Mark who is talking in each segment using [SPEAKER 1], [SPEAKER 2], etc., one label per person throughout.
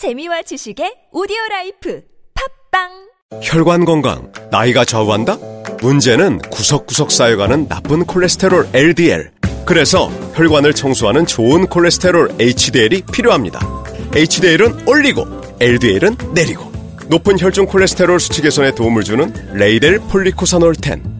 [SPEAKER 1] 재미와 지식의 오디오 life 팟빵
[SPEAKER 2] 혈관 건강, 나이가 좌우한다? 문제는 구석구석 쌓여가는 나쁜 콜레스테롤 LDL. 그래서 혈관을 청소하는 좋은 콜레스테롤 HDL이 필요합니다. HDL은 올리고, LDL은 내리고. 높은 혈중 콜레스테롤 수치 개선에 도움을 주는 레이델 폴리코사놀 10.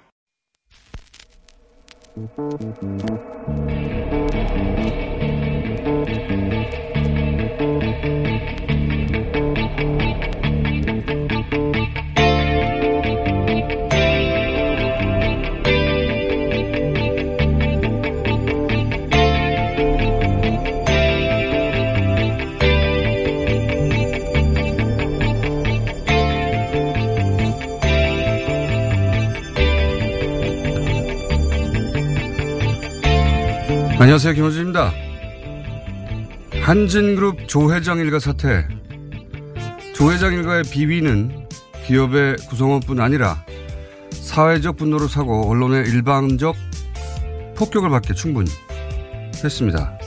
[SPEAKER 3] Thank you.
[SPEAKER 4] 안녕하세요. 김호준입니다. 한진그룹 조 회장 일가 사태. 조 회장 일가의 비위는 기업의 구성원뿐 아니라 사회적 분노를 사고 언론의 일방적 폭격을 받게 충분히 했습니다.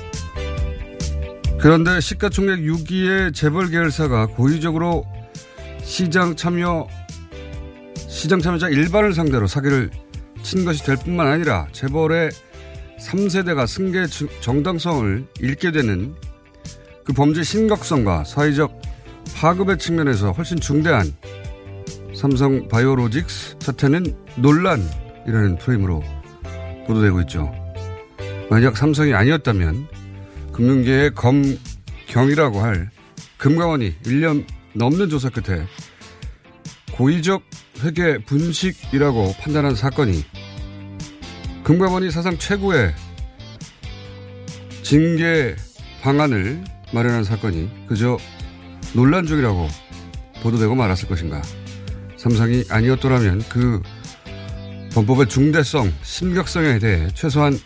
[SPEAKER 4] 그런데 시가총액 6위의 재벌 계열사가 고의적으로 시장 참여, 시장 참여자 일반을 상대로 사기를 친 것이 될 뿐만 아니라 재벌의 3세대가 승계 정당성을 잃게 되는 그 범죄 심각성과 사회적 파급의 측면에서 훨씬 중대한 삼성 바이오로직스 사태는 논란이라는 프레임으로 보도되고 있죠. 만약 삼성이 아니었다면 금융계의 검경이라고 할 금감원이 1년 넘는 조사 끝에 고의적 회계 분식이라고 판단한 사건이 금감원이 사상 최고의 징계 방안을 마련한 사건이 그저 논란 중이라고 보도되고 말았을 것인가. 삼성이 아니었더라면 그 범법의 중대성, 심각성에 대해 최소한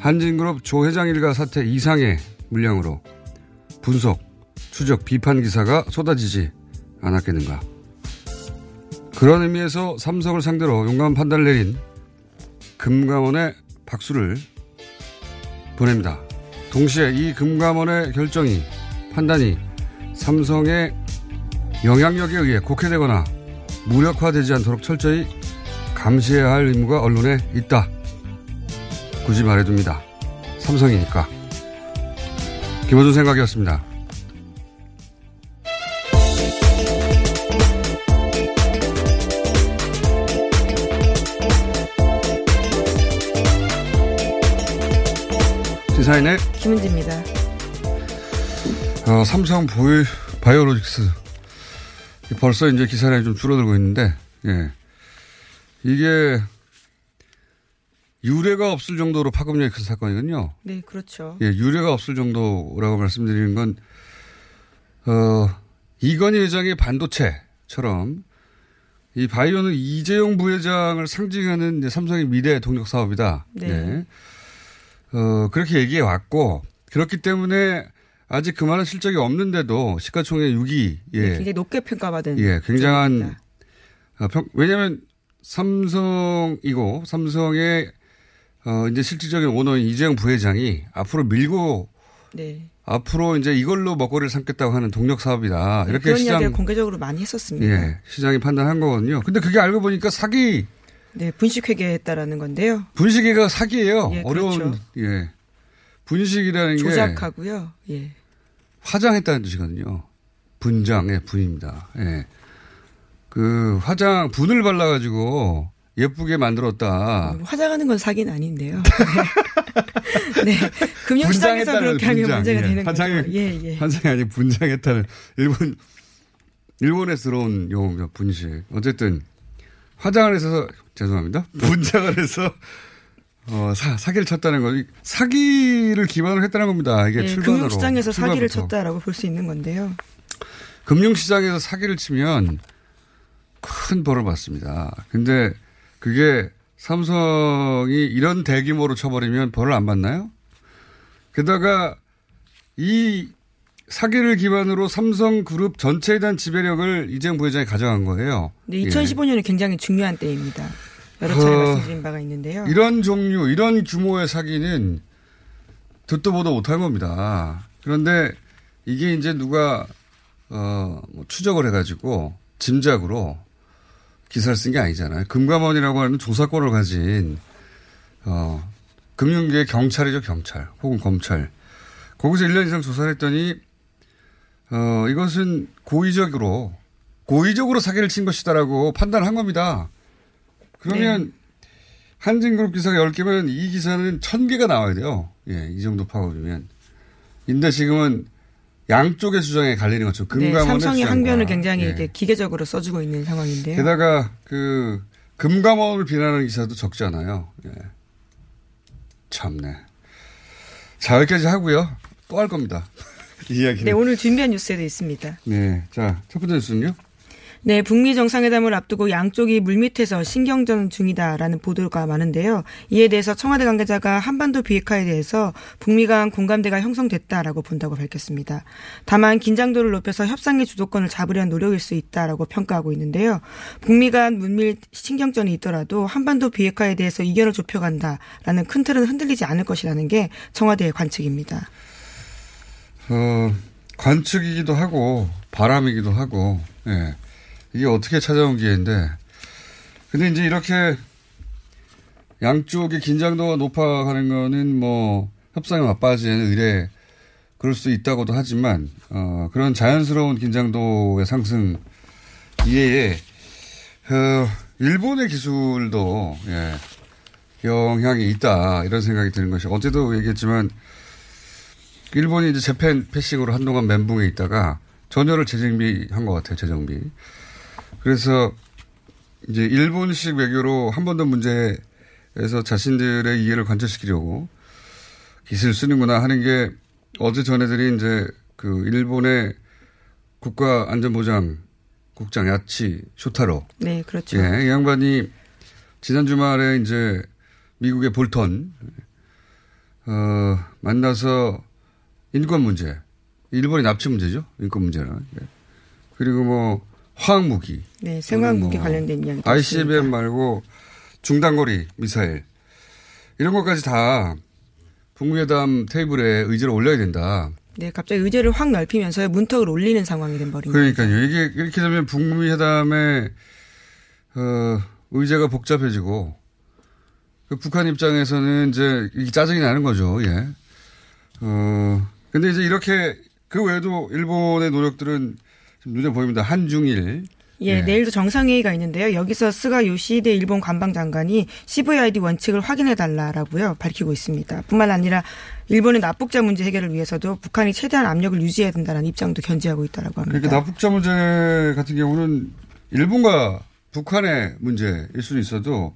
[SPEAKER 4] 한진그룹 조 회장 일가 사태 이상의 물량으로 분석, 추적, 비판 기사가 쏟아지지 않았겠는가. 그런 의미에서 삼성을 상대로 용감한 판단을 내린 금감원의 박수를 보냅니다. 동시에 이 금감원의 결정이 판단이 삼성의 영향력에 의해 곡해되거나 무력화되지 않도록 철저히 감시해야 할 의무가 언론에 있다. 굳이 말해둡니다. 삼성이니까. 김호준 생각이었습니다. 시사인의
[SPEAKER 5] 김은지입니다.
[SPEAKER 4] 어, 삼성 보이, 바이오로직스. 벌써 이제 기사량이 좀 줄어들고 있는데, 예. 이게 유례가 없을 정도로 파급력이 큰 사건이거든요.
[SPEAKER 5] 네, 그렇죠.
[SPEAKER 4] 예, 유례가 없을 정도라고 말씀드리는 건, 어, 이건희 회장의 반도체처럼 이 바이오는 이재용 부회장을 상징하는 삼성의 미래 동력 사업이다.
[SPEAKER 5] 네.
[SPEAKER 4] 네. 어, 그렇게 얘기해 왔고, 그렇기 때문에 아직 그만한 실적이 없는데도 시가총액 6위, 예.
[SPEAKER 5] 네, 굉장히 높게 평가받은.
[SPEAKER 4] 예, 굉장한,
[SPEAKER 5] 제목입니다.
[SPEAKER 4] 어, 평, 왜냐면 삼성이고, 삼성의, 어, 이제 실질적인 오너인 이재용 부회장이 앞으로 밀고,
[SPEAKER 5] 네.
[SPEAKER 4] 앞으로 이제 이걸로 먹거리를 삼겠다고 하는 동력 사업이다.
[SPEAKER 5] 네,
[SPEAKER 4] 이렇게
[SPEAKER 5] 그런
[SPEAKER 4] 시장,
[SPEAKER 5] 이야기를 공개적으로 많이 했었습니다.
[SPEAKER 4] 예, 시장이 판단한 거거든요. 근데 그게 알고 보니까 사기,
[SPEAKER 5] 네, 분식회계했다라는 건데요.
[SPEAKER 4] 분식이가 사기예요.
[SPEAKER 5] 예,
[SPEAKER 4] 어려운,
[SPEAKER 5] 그렇죠.
[SPEAKER 4] 예. 분식이라는 게
[SPEAKER 5] 조작하고요. 예.
[SPEAKER 4] 화장했다는 뜻이거든요. 분장의 분입니다. 예. 그 화장 분을 발라 가지고 예쁘게 만들었다.
[SPEAKER 5] 화장하는 건 사기는 아닌데요. 네. 금융시장에서 그렇게 하면
[SPEAKER 4] 분장.
[SPEAKER 5] 문제가
[SPEAKER 4] 예.
[SPEAKER 5] 되는
[SPEAKER 4] 화장이,
[SPEAKER 5] 거죠. 예, 예.
[SPEAKER 4] 화장이 아니고 분장했다는 일본 일본에서 들어온 용어입니다. 분식. 어쨌든 화장을 해서 죄송합니다. 분장을 해서 어, 사, 사기를 쳤다는 거, 사기를 기반으로 했다는 겁니다. 이게
[SPEAKER 5] 예,
[SPEAKER 4] 출발으로.
[SPEAKER 5] 금융시장에서 사기를
[SPEAKER 4] 출발부터.
[SPEAKER 5] 쳤다라고 볼 수 있는 건데요.
[SPEAKER 4] 금융시장에서 사기를 치면 큰 벌을 받습니다. 근데 그게 삼성이 이런 대규모로 쳐버리면 벌을 안 받나요? 게다가 이 사기를 기반으로 삼성그룹 전체에 대한 지배력을 이재용 부회장이 가져간 거예요.
[SPEAKER 5] 네,
[SPEAKER 4] 예.
[SPEAKER 5] 2015년은 굉장히 중요한 때입니다. 여러 차례
[SPEAKER 4] 어,
[SPEAKER 5] 말씀드린 바가 있는데요.
[SPEAKER 4] 이런 종류, 이런 규모의 사기는 듣도 보도 못한 겁니다. 그런데 이게 이제 누가, 어, 뭐 추적을 해가지고 짐작으로 기사를 쓴 게 아니잖아요. 금감원이라고 하는 조사권을 가진, 어, 금융계 경찰이죠, 경찰. 혹은 검찰. 거기서 1년 이상 조사를 했더니, 어, 이것은 고의적으로, 고의적으로 사기를 친 것이다라고 판단한 겁니다. 그러면 한진그룹 기사가 10개면 이 기사는 1000개가 나와야 돼요. 예, 이 정도 파고들면. 근데 지금은 양쪽의 주장에 갈리는 거죠.
[SPEAKER 5] 네,
[SPEAKER 4] 금감원의
[SPEAKER 5] 삼성이
[SPEAKER 4] 주장과.
[SPEAKER 5] 항변을 굉장히
[SPEAKER 4] 예.
[SPEAKER 5] 이제 기계적으로 써주고 있는 상황인데요.
[SPEAKER 4] 게다가 그 금감원을 비난하는 기사도 적지 않아요. 예. 참네. 자, 여기까지 하고요. 또 할 겁니다. 이 이야기는.
[SPEAKER 5] 네, 오늘 준비한 뉴스에도 있습니다.
[SPEAKER 4] 네. 자, 첫 번째 뉴스는요?
[SPEAKER 5] 네, 북미 정상회담을 앞두고 양쪽이 물밑에서 신경전 중이다라는 보도가 많은데요. 이에 대해서 청와대 관계자가 한반도 비핵화에 대해서 북미 간 공감대가 형성됐다라고 본다고 밝혔습니다. 다만 긴장도를 높여서 협상의 주도권을 잡으려는 노력일 수 있다라고 평가하고 있는데요. 북미 간 물밀 신경전이 있더라도 한반도 비핵화에 대해서 이견을 좁혀간다라는 큰 틀은 흔들리지 않을 것이라는 게 청와대의 관측입니다.
[SPEAKER 4] 어, 관측이기도 하고, 바람이기도 하고, 예. 이게 어떻게 찾아온 기회인데. 근데 이제 이렇게 양쪽의 긴장도가 높아가는 거는 뭐, 협상에 맞빠지는 의뢰, 그럴 수 있다고도 하지만, 어, 그런 자연스러운 긴장도의 상승 이외에, 어, 일본의 기술도, 예, 영향이 있다, 이런 생각이 드는 것이, 어제도 얘기했지만, 일본이 이제 재팬 패싱으로 한동안 멘붕에 있다가 전열을 재정비한 것 같아요, 재정비. 그래서 이제 일본식 외교로 한 번 더 문제에서 자신들의 이해를 관철시키려고 기술을 쓰는구나 하는 게 어제 전해드린 이제 그 일본의 국가안전보장 국장 야치 쇼타로.
[SPEAKER 5] 네, 그렇죠.
[SPEAKER 4] 예, 이 양반이 지난 주말에 이제 미국의 볼턴, 어, 만나서 인권 문제, 일본의 납치 문제죠. 인권 문제는. 예. 그리고 뭐, 화학무기.
[SPEAKER 5] 네, 생화무기
[SPEAKER 4] 뭐
[SPEAKER 5] 관련된 이야기.
[SPEAKER 4] ICBM 말고 중단거리 미사일. 이런 것까지 다 북미회담 테이블에 의지를 올려야 된다.
[SPEAKER 5] 네, 갑자기 의제를 확 넓히면서 문턱을 올리는 상황이 된 버린
[SPEAKER 4] 그러니까요. 이게 이렇게 되면 북미 회담의 어, 의제가 복잡해지고 그 북한 입장에서는 이제 짜증이 나는 거죠. 예. 어, 근데 이제 이렇게 그 외에도 일본의 노력들은 좀 눈에 보입니다. 한중일.
[SPEAKER 5] 예,
[SPEAKER 4] 예.
[SPEAKER 5] 내일도 정상회의가 있는데요. 여기서 스가 요시히데 일본 관방장관이 CVID 원칙을 확인해달라라고요 밝히고 있습니다. 뿐만 아니라 일본의 납북자 문제 해결을 위해서도 북한이 최대한 압력을 유지해야 된다는 입장도 견지하고 있다라고 합니다.
[SPEAKER 4] 그러니까 납북자 문제 같은 경우는 일본과 북한의 문제일 수는 있어도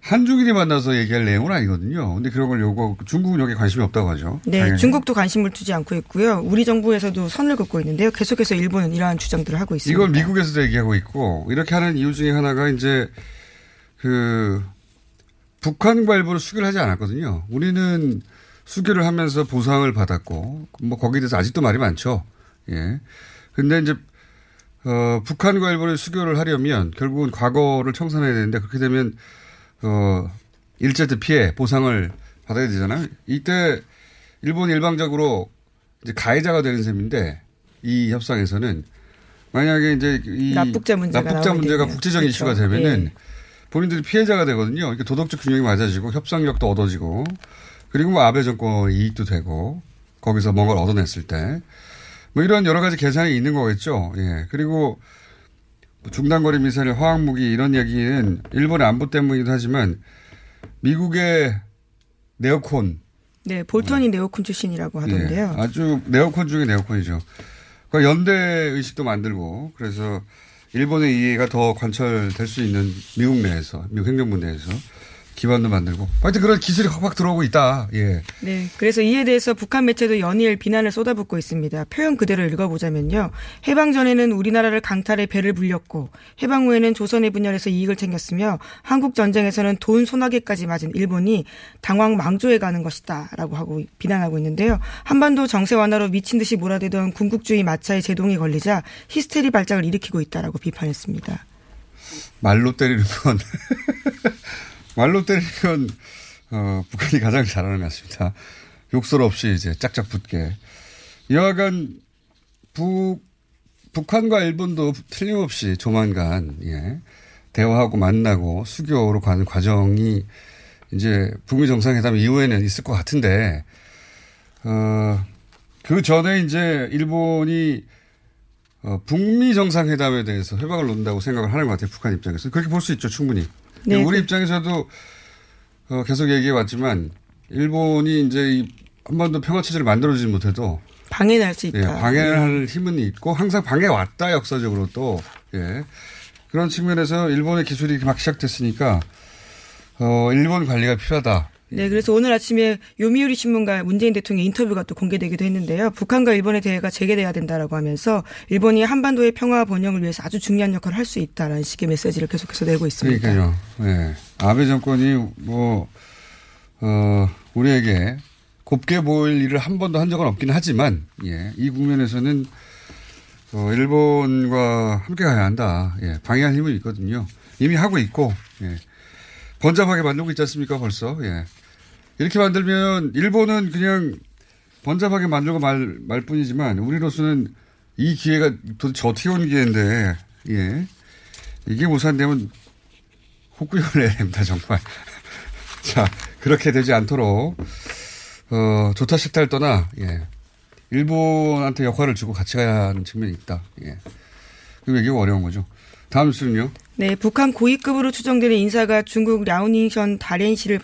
[SPEAKER 4] 한중일이 만나서 얘기할 내용은 아니거든요. 근데 그런 걸 요구하고 중국은 여기에 관심이 없다고 하죠.
[SPEAKER 5] 네,
[SPEAKER 4] 당연히.
[SPEAKER 5] 중국도 관심을 두지 않고 있고요. 우리 정부에서도 선을 긋고 있는데요. 계속해서 일본은 이러한 주장들을 하고 있습니다.
[SPEAKER 4] 이걸 미국에서도 얘기하고 있고 이렇게 하는 이유 중에 하나가 이제 그 북한과 일본을 수교를 하지 않았거든요. 우리는 수교를 하면서 보상을 받았고 뭐 거기에 대해서 아직도 말이 많죠. 예. 근데 이제 어 북한과 일본의 수교를 하려면 결국은 과거를 청산해야 되는데 그렇게 되면 어 일제 때 피해 보상을 받아야 되잖아요. 이때 일본이 일방적으로 이제 가해자가 되는 셈인데 이 협상에서는 만약에 이제 이
[SPEAKER 5] 납북자 문제가
[SPEAKER 4] 납북자 문제가. 국제적
[SPEAKER 5] 그렇죠.
[SPEAKER 4] 이슈가 되면은
[SPEAKER 5] 예.
[SPEAKER 4] 본인들이 피해자가 되거든요. 이렇게 도덕적 균형이 맞아지고 협상력도 얻어지고 그리고 뭐 아베 정권 이익도 되고 거기서 뭔가를 얻어냈을 때 뭐 이런 여러 가지 계산이 있는 거겠죠. 예. 그리고 중단거리 미사일 화학무기 이런 얘기는 일본의 안보 때문이기도 하지만 미국의 네오콘.
[SPEAKER 5] 네, 볼턴이 네. 네오콘 출신이라고 하던데요.
[SPEAKER 4] 예, 아주 네오콘 중에 네오콘이죠. 그 연대 의식도 만들고 그래서 일본의 이해가 더 관철될 수 있는 미국 내에서 미국 행정부 내에서 기반도 만들고. 하여튼 그런 기술이 확확 들어오고 있다. 예.
[SPEAKER 5] 네. 그래서 이에 대해서 북한 매체도 연일 비난을 쏟아붓고 있습니다. 표현 그대로 읽어보자면요. 해방 전에는 우리나라를 강탈해 배를 불렸고 해방 후에는 조선의 분열에서 이익을 챙겼으며 한국 전쟁에서는 돈 소나기까지 맞은 일본이 당황 망조해 가는 것이다라고 하고 비난하고 있는데요. 한반도 정세 완화로 미친 듯이 몰아대던 군국주의 마차에 제동이 걸리자 히스테리 발작을 일으키고 있다라고 비판했습니다.
[SPEAKER 4] 말로 때리는 건 말로 때리면 어, 북한이 가장 잘하는 것 같습니다. 욕설 없이 이제 짝짝 붙게. 여하간 북 북한과 일본도 틀림없이 조만간 예, 대화하고 만나고 수교로 가는 과정이 이제 북미 정상회담 이후에는 있을 것 같은데 어, 그 전에 이제 일본이 어, 북미 정상회담에 대해서 회박을 놓는다고 생각을 하는 것 같아요. 북한 입장에서. 그렇게 볼 수 있죠. 충분히. 네. 우리 그 입장에서도 어, 계속 얘기해 왔지만 일본이 이제 한번도 평화 체제를 만들어주지 못해도
[SPEAKER 5] 방해를 할수 있다.
[SPEAKER 4] 예, 방해할 네. 힘은 있고 항상 방해 왔다 역사적으로 또 예. 그런 측면에서 일본의 기술이 막 시작됐으니까 어, 일본 관리가 필요하다.
[SPEAKER 5] 네, 그래서 오늘 아침에 요미우리 신문과 문재인 대통령 인터뷰가 또 공개되기도 했는데요. 북한과 일본의 대화가 재개돼야 된다라고 하면서 일본이 한반도의 평화 번영을 위해서 아주 중요한 역할을 할 수 있다라는 식의 메시지를 계속해서 내고 있습니다.
[SPEAKER 4] 그러니까요. 네. 아베 정권이 뭐, 어, 우리에게 곱게 보일 일을 한 번도 한 적은 없긴 하지만, 예, 이 국면에서는 어, 일본과 함께 가야 한다. 예, 방해할 힘은 있거든요. 이미 하고 있고, 예. 번잡하게 만들고 있지 않습니까, 벌써? 예. 이렇게 만들면 일본은 그냥 번잡하게 만들고 말, 말 뿐이지만 우리로서는 이 기회가 도대체 어떻게 온 기회인데, 예. 이게 무산되면 혹구형을 내야 됩니다, 정말. 자, 그렇게 되지 않도록, 어, 좋다 싫다를 떠나, 예. 일본한테 역할을 주고 같이 가야 하는 측면이 있다. 예. 그 얘기가 어려운 거죠. 다음 뉴스는요?
[SPEAKER 5] 네, 북한 고위급으로 추정되는 인사가 중국 랴오닝션 다렌시를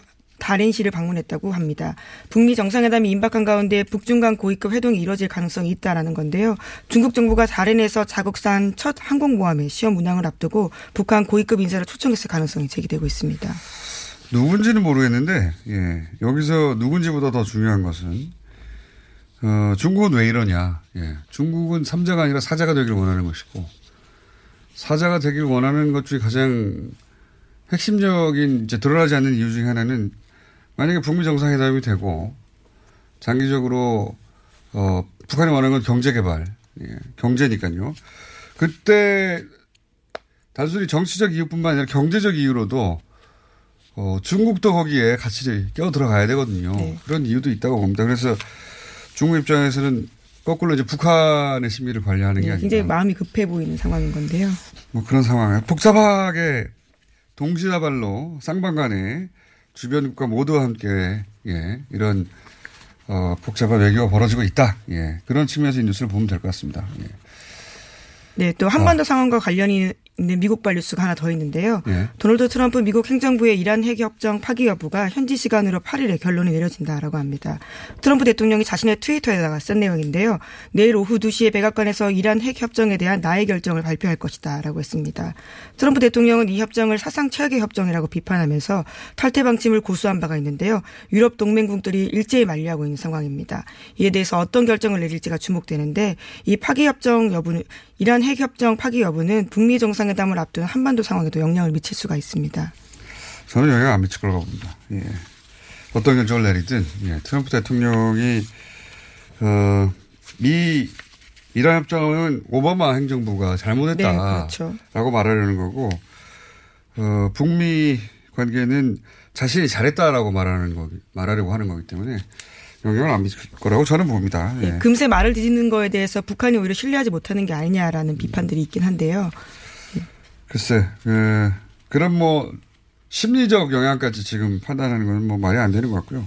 [SPEAKER 5] 다렌시를 방문했다고 합니다. 북미 정상회담이 임박한 가운데 북중 간 고위급 회동이 이뤄질 가능성이 있다라는 건데요. 중국 정부가 다렌에서 자국산 첫 항공모함의 시험 운항을 앞두고 북한 고위급 인사를 초청했을 가능성이 제기되고 있습니다.
[SPEAKER 4] 누군지는 모르겠는데 예. 여기서 누군지보다 더 중요한 것은 어, 중국은 왜 이러냐. 예. 중국은 삼자가 아니라 사자가 되길 원하는 것이고 사자가 되길 원하는 것 중에 가장 핵심적인 이제 드러나지 않는 이유 중에 하나는 만약에 북미 정상회담이 되고 장기적으로 어 북한이 원하는 건 경제 개발, 예, 경제니까요. 그때 단순히 정치적 이유뿐만 아니라 경제적 이유로도 어 중국도 거기에 같이 껴 들어가야 되거든요. 네. 그런 이유도 있다고 봅니다. 그래서 중국 입장에서는 거꾸로 이제 북한의 심리를 관리하는 네, 게 아니라
[SPEAKER 5] 굉장히 마음이 급해 보이는 상황인 건데요.
[SPEAKER 4] 뭐 그런 상황에 복잡하게 동시다발로 쌍방간에 주변 국가 모두와 함께 예, 이런 어, 복잡한 외교가 벌어지고 있다. 예, 그런 측면에서 이 뉴스를 보면 될 것 같습니다. 예.
[SPEAKER 5] 네, 또 한반도 어. 상황과 관련이 미국발 뉴스가 하나 더 있는데요. 예. 도널드 트럼프 미국 행정부의 이란 핵 협정 파기 여부가 현지 시간으로 8일에 결론이 내려진다라고 합니다. 트럼프 대통령이 자신의 트위터에다가 쓴 내용인데요. 내일 오후 2시에 백악관에서 이란 핵 협정에 대한 나의 결정을 발표할 것이다라고 했습니다. 트럼프 대통령은 이 협정을 사상 최악의 협정이라고 비판하면서 탈퇴 방침을 고수한 바가 있는데요. 유럽 동맹국들이 일제히 만류하고 있는 상황입니다. 이에 대해서 어떤 결정을 내릴지가 주목되는데 이 파기 협정 여부는 이란 핵협정 파기 여부는 북미 정상회담을 앞둔 한반도 상황에도 영향을 미칠 수가 있습니다.
[SPEAKER 4] 저는 영향 안 미칠 거라고 봅니다. 예. 어떤 결정을 내리든 예. 트럼프 대통령이 어, 미 이란 협정은 오바마 행정부가 잘못했다라고 네, 그렇죠. 말하려는 거고 어, 북미 관계는 자신이 잘했다라고 말하는 거 말하려고 하는 거기 때문에 영향을 안 미칠 거라고 저는 봅니다.
[SPEAKER 5] 예. 네, 금세 말을 뒤집는 거에 대해서 북한이 오히려 신뢰하지 못하는 게 아니냐라는 비판들이 있긴 한데요.
[SPEAKER 4] 글쎄, 그, 그런 뭐 심리적 영향까지 지금 판단하는 건 뭐 말이 안 되는 것 같고요.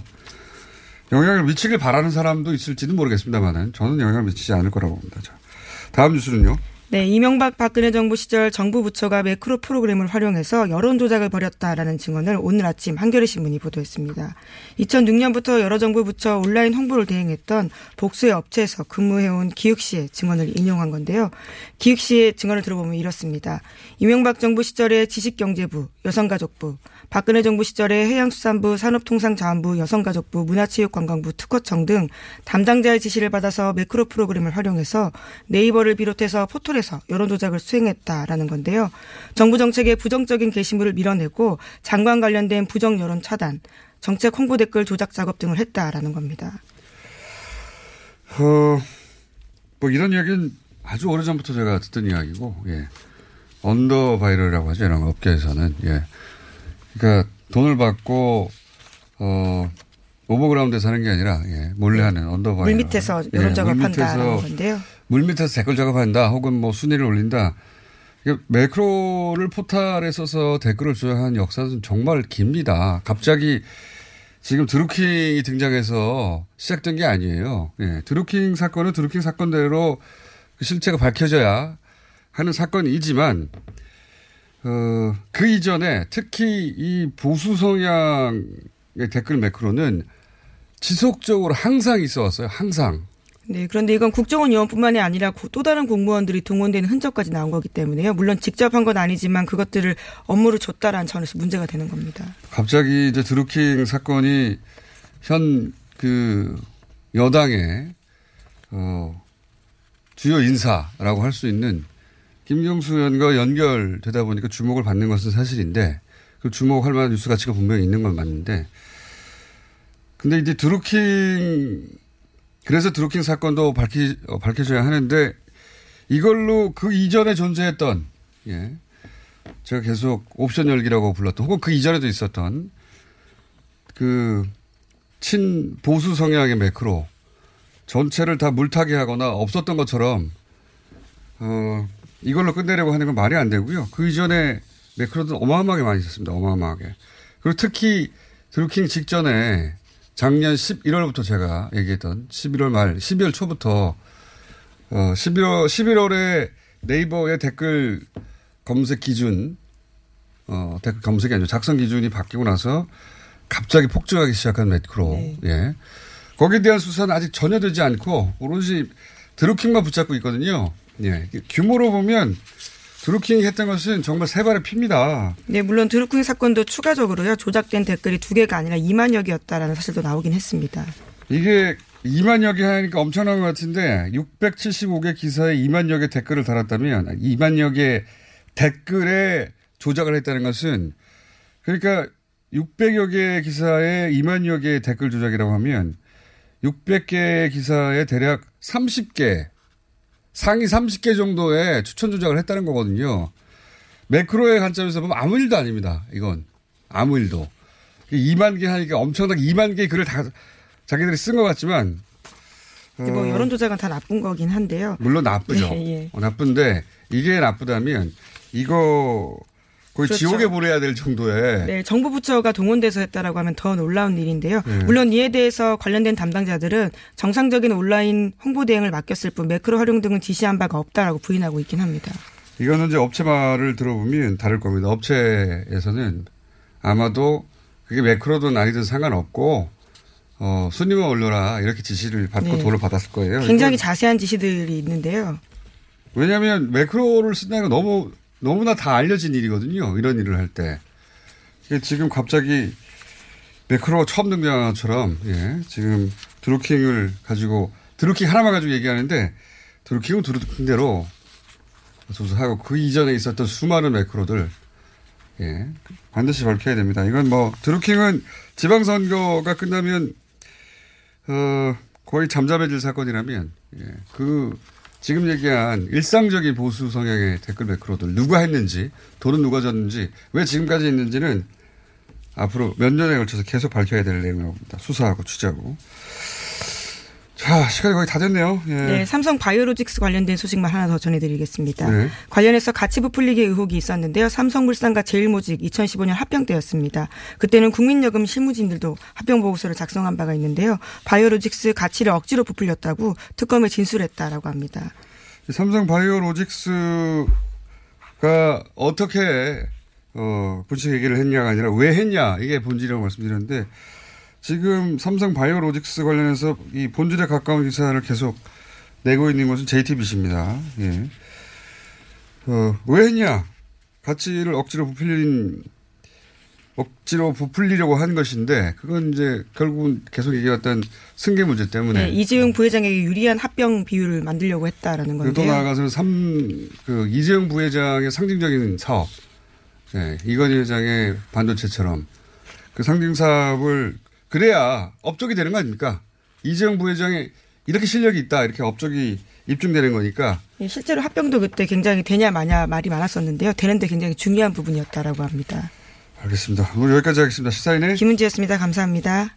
[SPEAKER 4] 영향을 미치길 바라는 사람도 있을지는 모르겠습니다만은 저는 영향을 미치지 않을 거라고 봅니다. 자, 다음 뉴스는요.
[SPEAKER 5] 네, 이명박 박근혜 정부 시절 정부 부처가 매크로 프로그램을 활용해서 여론 조작을 벌였다라는 증언을 오늘 아침 한겨레 신문이 보도했습니다. 2006년부터 여러 정부 부처 온라인 홍보를 대행했던 복수의 업체에서 근무해온 기욱 씨의 증언을 인용한 건데요. 기욱 씨의 증언을 들어보면 이렇습니다. 이명박 정부 시절에 지식경제부, 여성가족부, 박근혜 정부 시절에 해양수산부, 산업통상자원부, 여성가족부, 문화체육관광부, 특허청 등 담당자의 지시를 받아서 매크로 프로그램을 활용해서 네이버를 비롯해서 포털에 통해서 여론조작을 수행했다라는 건데요. 정부 정책의 부정적인 게시물을 밀어내고 장관 관련된 부정 여론 차단, 정책 홍보 댓글 조작 작업 등을 했다라는 겁니다.
[SPEAKER 4] 어, 뭐 이런 이야기는 아주 오래전부터 제가 듣던 이야기고, 예. under viral이라고 하죠. 이런 업계에서는. 예. 그러니까 돈을 받고, 어, overground에서 하는 게 아니라, 예. 몰래 네. 하는 under viral.
[SPEAKER 5] 물밑에서 여론 작업한다는 예, 건데요.
[SPEAKER 4] 물 밑에서 댓글 작업한다 혹은 뭐 순위를 올린다. 매크로를 포탈에 써서 댓글을 조작한 역사는 정말 깁니다. 갑자기 지금 드루킹이 등장해서 시작된 게 아니에요. 예, 드루킹 사건은 드루킹 사건대로 그 실체가 밝혀져야 하는 사건이지만 어, 그 이전에 특히 이 보수 성향의 댓글 매크로는 지속적으로 항상 있어 왔어요. 항상.
[SPEAKER 5] 네, 그런데 이건 국정원 요원뿐만이 아니라 또 다른 공무원들이 동원되는 흔적까지 나온 거기 때문에요. 물론 직접 한 건 아니지만 그것들을 업무를 줬다라는 차원에서 문제가 되는 겁니다.
[SPEAKER 4] 갑자기 이제 드루킹 사건이 현 그 여당의 어 주요 인사라고 할 수 있는 김경수 의원과 연결되다 보니까 주목을 받는 것은 사실인데 그 주목할 만한 뉴스 가치가 분명히 있는 건 맞는데 근데 이제 드루킹 그래서 드루킹 사건도 밝히, 어, 밝혀져야 하는데 이걸로 그 이전에 존재했던 예. 제가 계속 옵션 열기라고 불렀던 혹은 그 이전에도 있었던 그 친 보수 성향의 매크로 전체를 다 물타기 하거나 없었던 것처럼 어 이걸로 끝내려고 하는 건 말이 안 되고요. 그 이전에 매크로도 어마어마하게 많이 있었습니다. 어마어마하게. 그리고 특히 드루킹 직전에 작년 11월부터 제가 얘기했던 11월 말, 12월 초부터 어 11월 11월에 네이버의 댓글 검색 기준 어 댓글 검색이 아니죠. 작성 기준이 바뀌고 나서 갑자기 폭증하기 시작한 매크로. 네. 예. 거기에 대한 수사는 아직 전혀 되지 않고 오로지 드루킹만 붙잡고 있거든요. 예. 규모로 보면 드루킹이 했던 것은 정말 세 발의 핍니다.
[SPEAKER 5] 네, 물론 드루킹 사건도 추가적으로요. 조작된 댓글이 두 개가 아니라 2만여 개였다라는 사실도 나오긴 했습니다.
[SPEAKER 4] 이게 2만여 개 하니까 엄청난 것 같은데 675개 기사에 2만여 개 댓글을 달았다면 2만여 개 댓글에 조작을 했다는 것은 그러니까 600여 개 기사에 2만여 개 댓글 조작이라고 하면 600개 기사에 대략 30개 상위 30개 정도의 추천 조작을 했다는 거거든요. 매크로의 관점에서 보면 아무 일도 아닙니다. 이건. 아무 일도. 2만 개 하니까 엄청나게 2만 개 글을 다 자기들이 쓴 것 같지만.
[SPEAKER 5] 어, 뭐 여론 조작은 다 나쁜 거긴 한데요.
[SPEAKER 4] 물론 나쁘죠. 예, 예. 어, 나쁜데 이게 나쁘다면 이거 거의 그렇죠. 지옥에 보내야 될 정도의.
[SPEAKER 5] 네, 정부 부처가 동원돼서 했다라고 하면 더 놀라운 일인데요. 네. 물론 이에 대해서 관련된 담당자들은 정상적인 온라인 홍보 대행을 맡겼을 뿐 매크로 활용 등은 지시한 바가 없다라고 부인하고 있긴 합니다.
[SPEAKER 4] 이거는 이제 업체 말을 들어보면 다를 겁니다. 업체에서는 아마도 그게 매크로든 아니든 상관없고 어, 손님을 올려라 이렇게 지시를 받고 네. 돈을 받았을 거예요.
[SPEAKER 5] 굉장히 자세한 지시들이 있는데요.
[SPEAKER 4] 왜냐하면 매크로를 쓴다는 건 너무 너무나 다 알려진 일이거든요. 이런 일을 할 때. 지금 갑자기 매크로 처음 등장한 것처럼, 예, 지금 드루킹을 가지고, 드루킹 하나만 가지고 얘기하는데, 드루킹은 드루킹대로 조사하고 그 이전에 있었던 수많은 매크로들, 예, 반드시 밝혀야 됩니다. 이건 뭐, 드루킹은 지방선거가 끝나면, 어, 거의 잠잠해질 사건이라면, 예, 그 지금 얘기한 일상적인 보수 성향의 댓글 매크로들 누가 했는지 돈은 누가 줬는지 왜 지금까지 있는지는 앞으로 몇 년에 걸쳐서 계속 밝혀야 될 내용입니다. 수사하고 취재하고. 자, 시간이 거의 다 됐네요.
[SPEAKER 5] 예. 네, 삼성 바이오로직스 관련된 소식만 하나 더 전해드리겠습니다. 네. 관련해서 가치 부풀리기 의혹이 있었는데요. 삼성물산과 제일모직 2015년 합병 때였습니다. 그때는 국민여금 실무진들도 합병 보고서를 작성한 바가 있는데요. 바이오로직스 가치를 억지로 부풀렸다고 특검에 진술했다라고 합니다.
[SPEAKER 4] 삼성 바이오로직스가 어떻게 어, 불책 얘기를 했냐가 아니라 왜 했냐 이게 본질이라고 말씀드렸는데 지금 삼성 바이오로직스 관련해서 이 본질에 가까운 기사를 계속 내고 있는 것은 JTBC입니다. 예. 어, 왜 했냐? 가치를 억지로 부풀린 억지로 부풀리려고 한 것인데 그건 이제 결국은 계속 얘기했던 승계 문제 때문에
[SPEAKER 5] 네, 이재용 부회장에게 유리한 합병 비율을 만들려고 했다라는
[SPEAKER 4] 그리고 또
[SPEAKER 5] 건데요.
[SPEAKER 4] 나아가서 삼, 그 이재용 부회장의 상징적인 사업, 예, 이건희 회장의 반도체처럼 그 상징 사업을 그래야 업적이 되는 거 아닙니까? 이재용 부회장이 이렇게 실력이 있다, 이렇게 업적이 입증되는 거니까
[SPEAKER 5] 예, 실제로 합병도 그때 굉장히 되냐 마냐 말이 많았었는데요. 되는데 굉장히 중요한 부분이었다라고 합니다.
[SPEAKER 4] 알겠습니다. 오늘 여기까지 하겠습니다. 시사인의
[SPEAKER 5] 김은지였습니다. 감사합니다.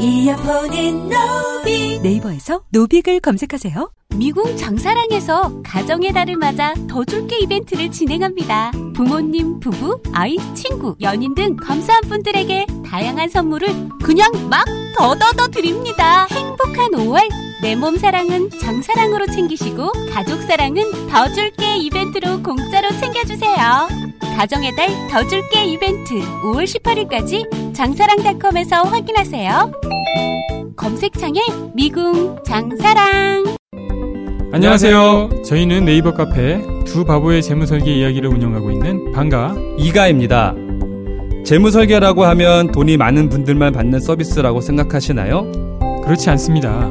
[SPEAKER 6] 이어폰인 노빅. 네이버에서 노빅을 검색하세요.
[SPEAKER 1] 미궁 장사랑에서 가정의 달을 맞아 더 줄게 이벤트를 진행합니다. 부모님, 부부, 아이, 친구, 연인 등 감사한 분들에게 다양한 선물을 그냥 막 더더더 드립니다. 행복한 5월 내 몸 사랑은 장사랑으로 챙기시고 가족 사랑은 더 줄게 이벤트로 공짜로 챙겨주세요. 가정의 달 더 줄게 이벤트 5월 18일까지 장사랑닷컴에서 확인하세요. 검색창에 미궁 장사랑
[SPEAKER 7] 안녕하세요. 저희는 네이버 카페 두 바보의 재무설계 이야기를 운영하고 있는 방가
[SPEAKER 8] 이가입니다. 재무설계라고 하면 돈이 많은 분들만 받는 서비스라고 생각하시나요?
[SPEAKER 7] 그렇지 않습니다.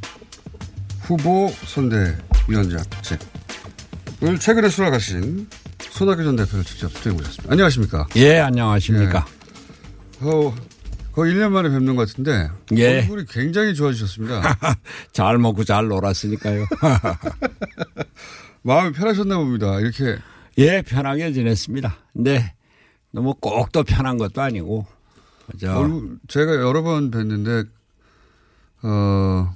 [SPEAKER 4] 후보 선대위원장직을 최근에 수락하신 손학규 전 대표를 직접 수행해 보셨습니다. 안녕하십니까?
[SPEAKER 9] 예, 안녕하십니까?
[SPEAKER 4] 예. 어, 거의 1년 만에 뵙는 것 같은데
[SPEAKER 9] 예.
[SPEAKER 4] 얼굴이 굉장히 좋아지셨습니다.
[SPEAKER 9] 잘 먹고 잘 놀았으니까요.
[SPEAKER 4] 마음이 편하셨나 봅니다. 이렇게
[SPEAKER 9] 예, 편하게 지냈습니다. 근데 너무 꼭 또 편한 것도 아니고 그죠.
[SPEAKER 4] 얼굴, 제가 여러 번 뵀는데 어,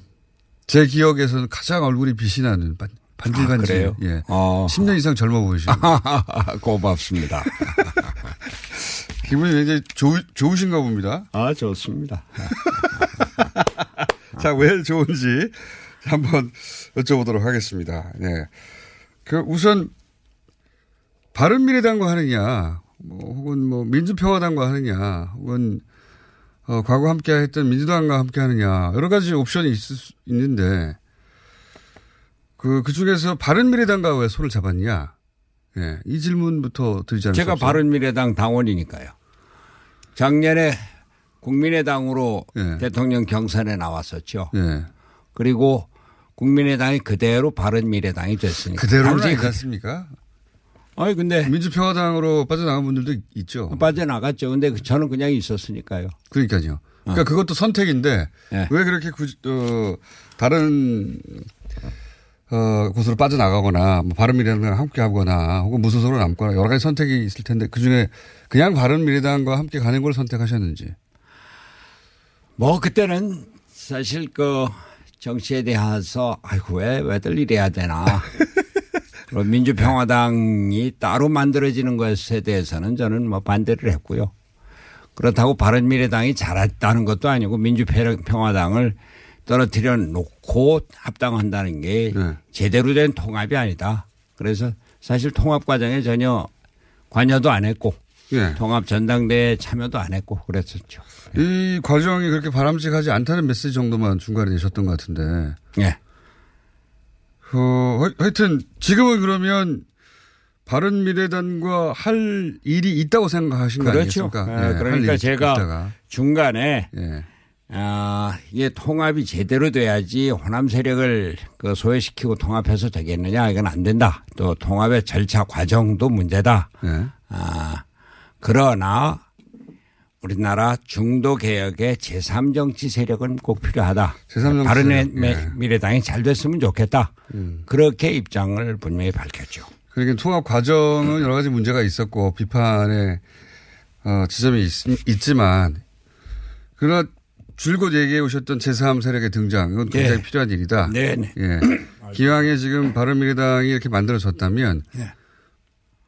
[SPEAKER 4] 제 기억에서는 가장 얼굴이 빛이 나는 반, 반질반질.
[SPEAKER 9] 아?
[SPEAKER 4] 예.
[SPEAKER 9] 어.
[SPEAKER 4] 10년 이상 젊어 보이시고.
[SPEAKER 9] 고맙습니다.
[SPEAKER 4] 기분이 굉장히 좋, 좋으신가 봅니다.
[SPEAKER 9] 아, 좋습니다.
[SPEAKER 4] 자, 왜 좋은지 한번 여쭤보도록 하겠습니다. 네. 그 우선 바른미래당과 하느냐, 뭐 혹은 뭐 민주평화당과 하느냐, 혹은 어, 과거 함께 했던 민주당과 함께 하느냐, 여러 가지 옵션이 있을 수 있는데, 그, 그 중에서 바른미래당과 왜 손을 잡았냐? 예, 이 질문부터 드리지 않을까.
[SPEAKER 9] 제가 바른미래당 당원이니까요. 작년에 국민의당으로
[SPEAKER 4] 예.
[SPEAKER 9] 대통령 경선에 나왔었죠.
[SPEAKER 4] 예.
[SPEAKER 9] 그리고 국민의당이 그대로 바른미래당이 됐으니까.
[SPEAKER 4] 그대로는 아니지
[SPEAKER 9] 그-
[SPEAKER 4] 않습니까?
[SPEAKER 9] 아니, 근데.
[SPEAKER 4] 민주평화당으로 빠져나간 분들도 있죠.
[SPEAKER 9] 빠져나갔죠. 근데 그- 저는 그냥 있었으니까요.
[SPEAKER 4] 그러니까요. 그러니까 그것도 선택인데
[SPEAKER 9] 예.
[SPEAKER 4] 왜 그렇게 구, 어, 다른 어, 곳으로 빠져나가거나 뭐 바른미래당과 함께 하거나 혹은 무소속으로 남거나 여러 가지 선택이 있을 텐데 그 중에 그냥 바른미래당과 함께 가는 걸 선택하셨는지.
[SPEAKER 9] 뭐 그때는 사실 그 정치에 대해서 아이고 왜 왜들 이래야 되나 민주평화당이 따로 만들어지는 것에 대해서는 저는 뭐 반대를 했고요. 그렇다고 바른미래당이 잘했다는 것도 아니고 민주평화당을 떨어뜨려 놓고 합당한다는 게
[SPEAKER 4] 네.
[SPEAKER 9] 제대로 된 통합이 아니다. 그래서 사실 통합 과정에 전혀 관여도 안 했고
[SPEAKER 4] 예.
[SPEAKER 9] 통합 전당대회 참여도 안 했고 그랬었죠.
[SPEAKER 4] 이 과정이 그렇게 바람직하지 않다는 메시지 정도만 중간에 내셨던 것 같은데.
[SPEAKER 9] 예.
[SPEAKER 4] 어, 하- 하여튼 지금은 그러면 바른 미래당과 할 일이 있다고 생각하신 거
[SPEAKER 9] 그렇죠.
[SPEAKER 4] 아니겠습니까?
[SPEAKER 9] 아,
[SPEAKER 4] 예, 할
[SPEAKER 9] 그러니까 제가
[SPEAKER 4] 있다가.
[SPEAKER 9] 중간에
[SPEAKER 4] 예.
[SPEAKER 9] 아, 이게 통합이 제대로 돼야지 호남 세력을 그 소외시키고 통합해서 되겠느냐 이건 안 된다. 또 통합의 절차 과정도 문제다.
[SPEAKER 4] 예.
[SPEAKER 9] 아, 그러나 우리나라 중도 개혁의 제3정치 세력은 꼭 필요하다.
[SPEAKER 4] 제3정치
[SPEAKER 9] 바른
[SPEAKER 4] 세력, 예.
[SPEAKER 9] 미래당이 잘 됐으면 좋겠다.
[SPEAKER 4] 음.
[SPEAKER 9] 그렇게 입장을 분명히 밝혔죠.
[SPEAKER 4] 그러니까 통합 과정은 여러 가지 문제가 있었고 비판의 어, 지점이 있, 지만 그러나 줄곧 얘기해 오셨던 제3 세력의 등장 이건 굉장히
[SPEAKER 9] 예.
[SPEAKER 4] 필요한 일이다.
[SPEAKER 9] 네 네.
[SPEAKER 4] 예. 기왕에 지금 바른미래당이 이렇게 만들어졌다면
[SPEAKER 9] 네.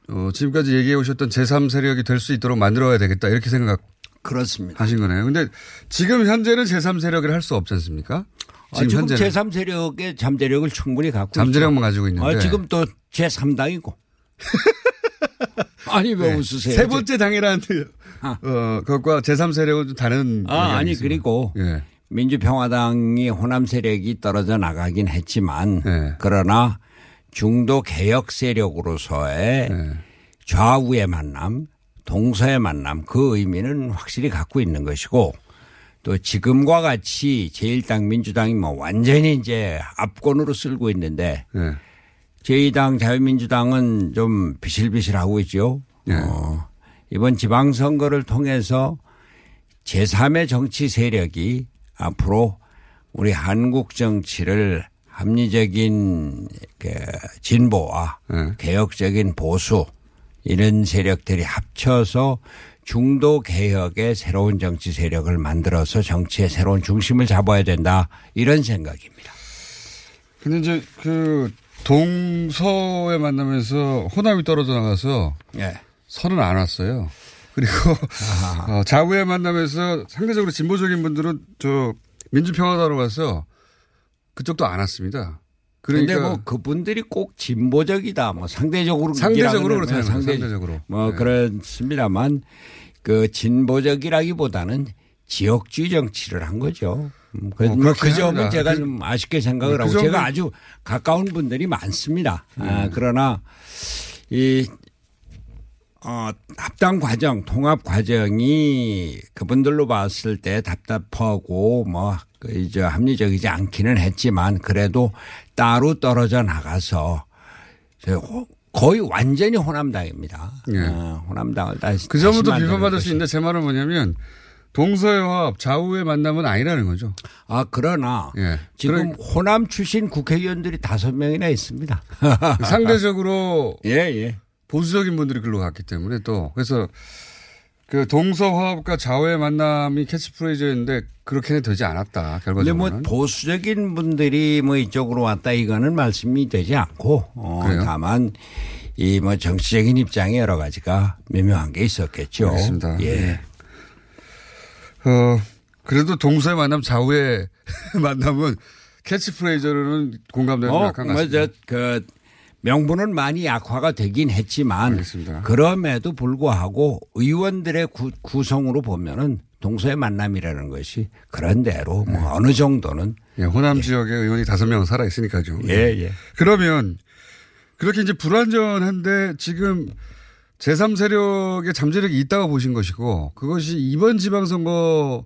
[SPEAKER 4] 어, 지금까지 얘기해 오셨던 제3 세력이 될 수 있도록 만들어야 되겠다 이렇게 생각
[SPEAKER 9] 그렇습니다.
[SPEAKER 4] 하신 거네요. 근데 지금 현재는 제3 세력을 할 수 없지 않습니까?
[SPEAKER 9] 아, 지금
[SPEAKER 4] 현재는.
[SPEAKER 9] 제3 세력의 잠재력을 충분히 갖고
[SPEAKER 4] 잠재력만
[SPEAKER 9] 있죠.
[SPEAKER 4] 가지고 있는데.
[SPEAKER 9] 아, 지금 또 제3당이고. 아니 왜 웃으세요?
[SPEAKER 4] 네. 세 번째 당이라는 어, 그것과 제3 세력은 좀 다른
[SPEAKER 9] 아, 아니
[SPEAKER 4] 있습니다.
[SPEAKER 9] 그리고
[SPEAKER 4] 예.
[SPEAKER 9] 민주평화당이 호남 세력이 떨어져 나가긴 했지만
[SPEAKER 4] 네.
[SPEAKER 9] 그러나 중도 개혁 세력으로서의
[SPEAKER 4] 네.
[SPEAKER 9] 좌우의 만남, 동서의 만남 그 의미는 확실히 갖고 있는 것이고 또 지금과 같이 제1당 민주당이 뭐 완전히 이제 압권으로 쓸고 있는데
[SPEAKER 4] 예.
[SPEAKER 9] 제2당 자유민주당은 좀 비실비실하고 있죠. 어, 이번 지방선거를 통해서 제3의 정치 세력이 앞으로 우리 한국 정치를 합리적인 그 진보와 개혁적인 보수 이런 세력들이 합쳐서 중도 개혁의 새로운 정치 세력을 만들어서 정치의 새로운 중심을 잡아야 된다 이런 생각입니다.
[SPEAKER 4] 근데 이제 그 동서에 만나면서 호남이 떨어져 나가서
[SPEAKER 9] 예.
[SPEAKER 4] 선은 안 왔어요. 그리고 어, 좌우에 만나면서 상대적으로 진보적인 분들은 저 민주평화당으로 가서 그쪽도 안 왔습니다.
[SPEAKER 9] 그런데
[SPEAKER 4] 그러니까
[SPEAKER 9] 뭐 그분들이 꼭 진보적이다. 뭐 상대적으로
[SPEAKER 4] 상대적으로 거예요.
[SPEAKER 9] 상대-
[SPEAKER 4] 상대적으로.
[SPEAKER 9] 뭐
[SPEAKER 4] 네.
[SPEAKER 9] 그렇습니다만 그 진보적이라기보다는 지역주의 정치를 한 거죠. 음, 그,
[SPEAKER 4] 어,
[SPEAKER 9] 뭐
[SPEAKER 4] 그
[SPEAKER 9] 점은. 제가
[SPEAKER 4] 그-
[SPEAKER 9] 좀 아쉽게 생각을
[SPEAKER 4] 그
[SPEAKER 9] 하고 제가 아주 가까운 분들이 많습니다. 아,
[SPEAKER 4] 음.
[SPEAKER 9] 그러나 이 어, 합당 과정, 통합 과정이 그분들로 봤을 때 답답하고 뭐, 그 이제 합리적이지 않기는 했지만 그래도 따로 떨어져 나가서 거의 완전히 호남당입니다.
[SPEAKER 4] 예.
[SPEAKER 9] 어, 호남당을 다시
[SPEAKER 4] 그
[SPEAKER 9] 다시
[SPEAKER 4] 비판받을 수 있는데 제 말은 뭐냐면 동서의 화합, 좌우의 만남은 아니라는 거죠.
[SPEAKER 9] 아 그러나
[SPEAKER 4] 예.
[SPEAKER 9] 지금 호남 출신 국회의원들이 다섯 명이나 있습니다.
[SPEAKER 4] 상대적으로
[SPEAKER 9] 예, 예.
[SPEAKER 4] 보수적인 분들이 글로 갔기 때문에 또 그래서 그 동서 화합과 좌우의 만남이 캐치프레이즈였는데 그렇게는 되지 않았다
[SPEAKER 9] 근데 뭐
[SPEAKER 4] 결과적으로는.
[SPEAKER 9] 보수적인 분들이 뭐 이쪽으로 왔다 이거는 말씀이 되지 않고 어,
[SPEAKER 4] 그래요?
[SPEAKER 9] 다만 이 뭐 정치적인 입장에 여러 가지가 미묘한 게 있었겠죠.
[SPEAKER 4] 알겠습니다.
[SPEAKER 9] 예.
[SPEAKER 4] 예. 어 그래도 동서의 만남, 좌우의 만남은 캐치프레이즈로는 공감되는 게
[SPEAKER 9] 어,
[SPEAKER 4] 것 같습니다.
[SPEAKER 9] 뭐저 그 명분은 많이 약화가 되긴 했지만
[SPEAKER 4] 알겠습니다.
[SPEAKER 9] 그럼에도 불구하고 의원들의 구, 구성으로 보면은 동서의 만남이라는 것이 그런대로
[SPEAKER 4] 네.
[SPEAKER 9] 뭐 어느 정도는
[SPEAKER 4] 예, 호남 지역에 의원이 다섯 명 살아 있으니까요.
[SPEAKER 9] 예, 예.
[SPEAKER 4] 그러면 그렇게 이제 불완전한데 지금 제3세력의 잠재력이 있다고 보신 것이고 그것이 이번 지방선거가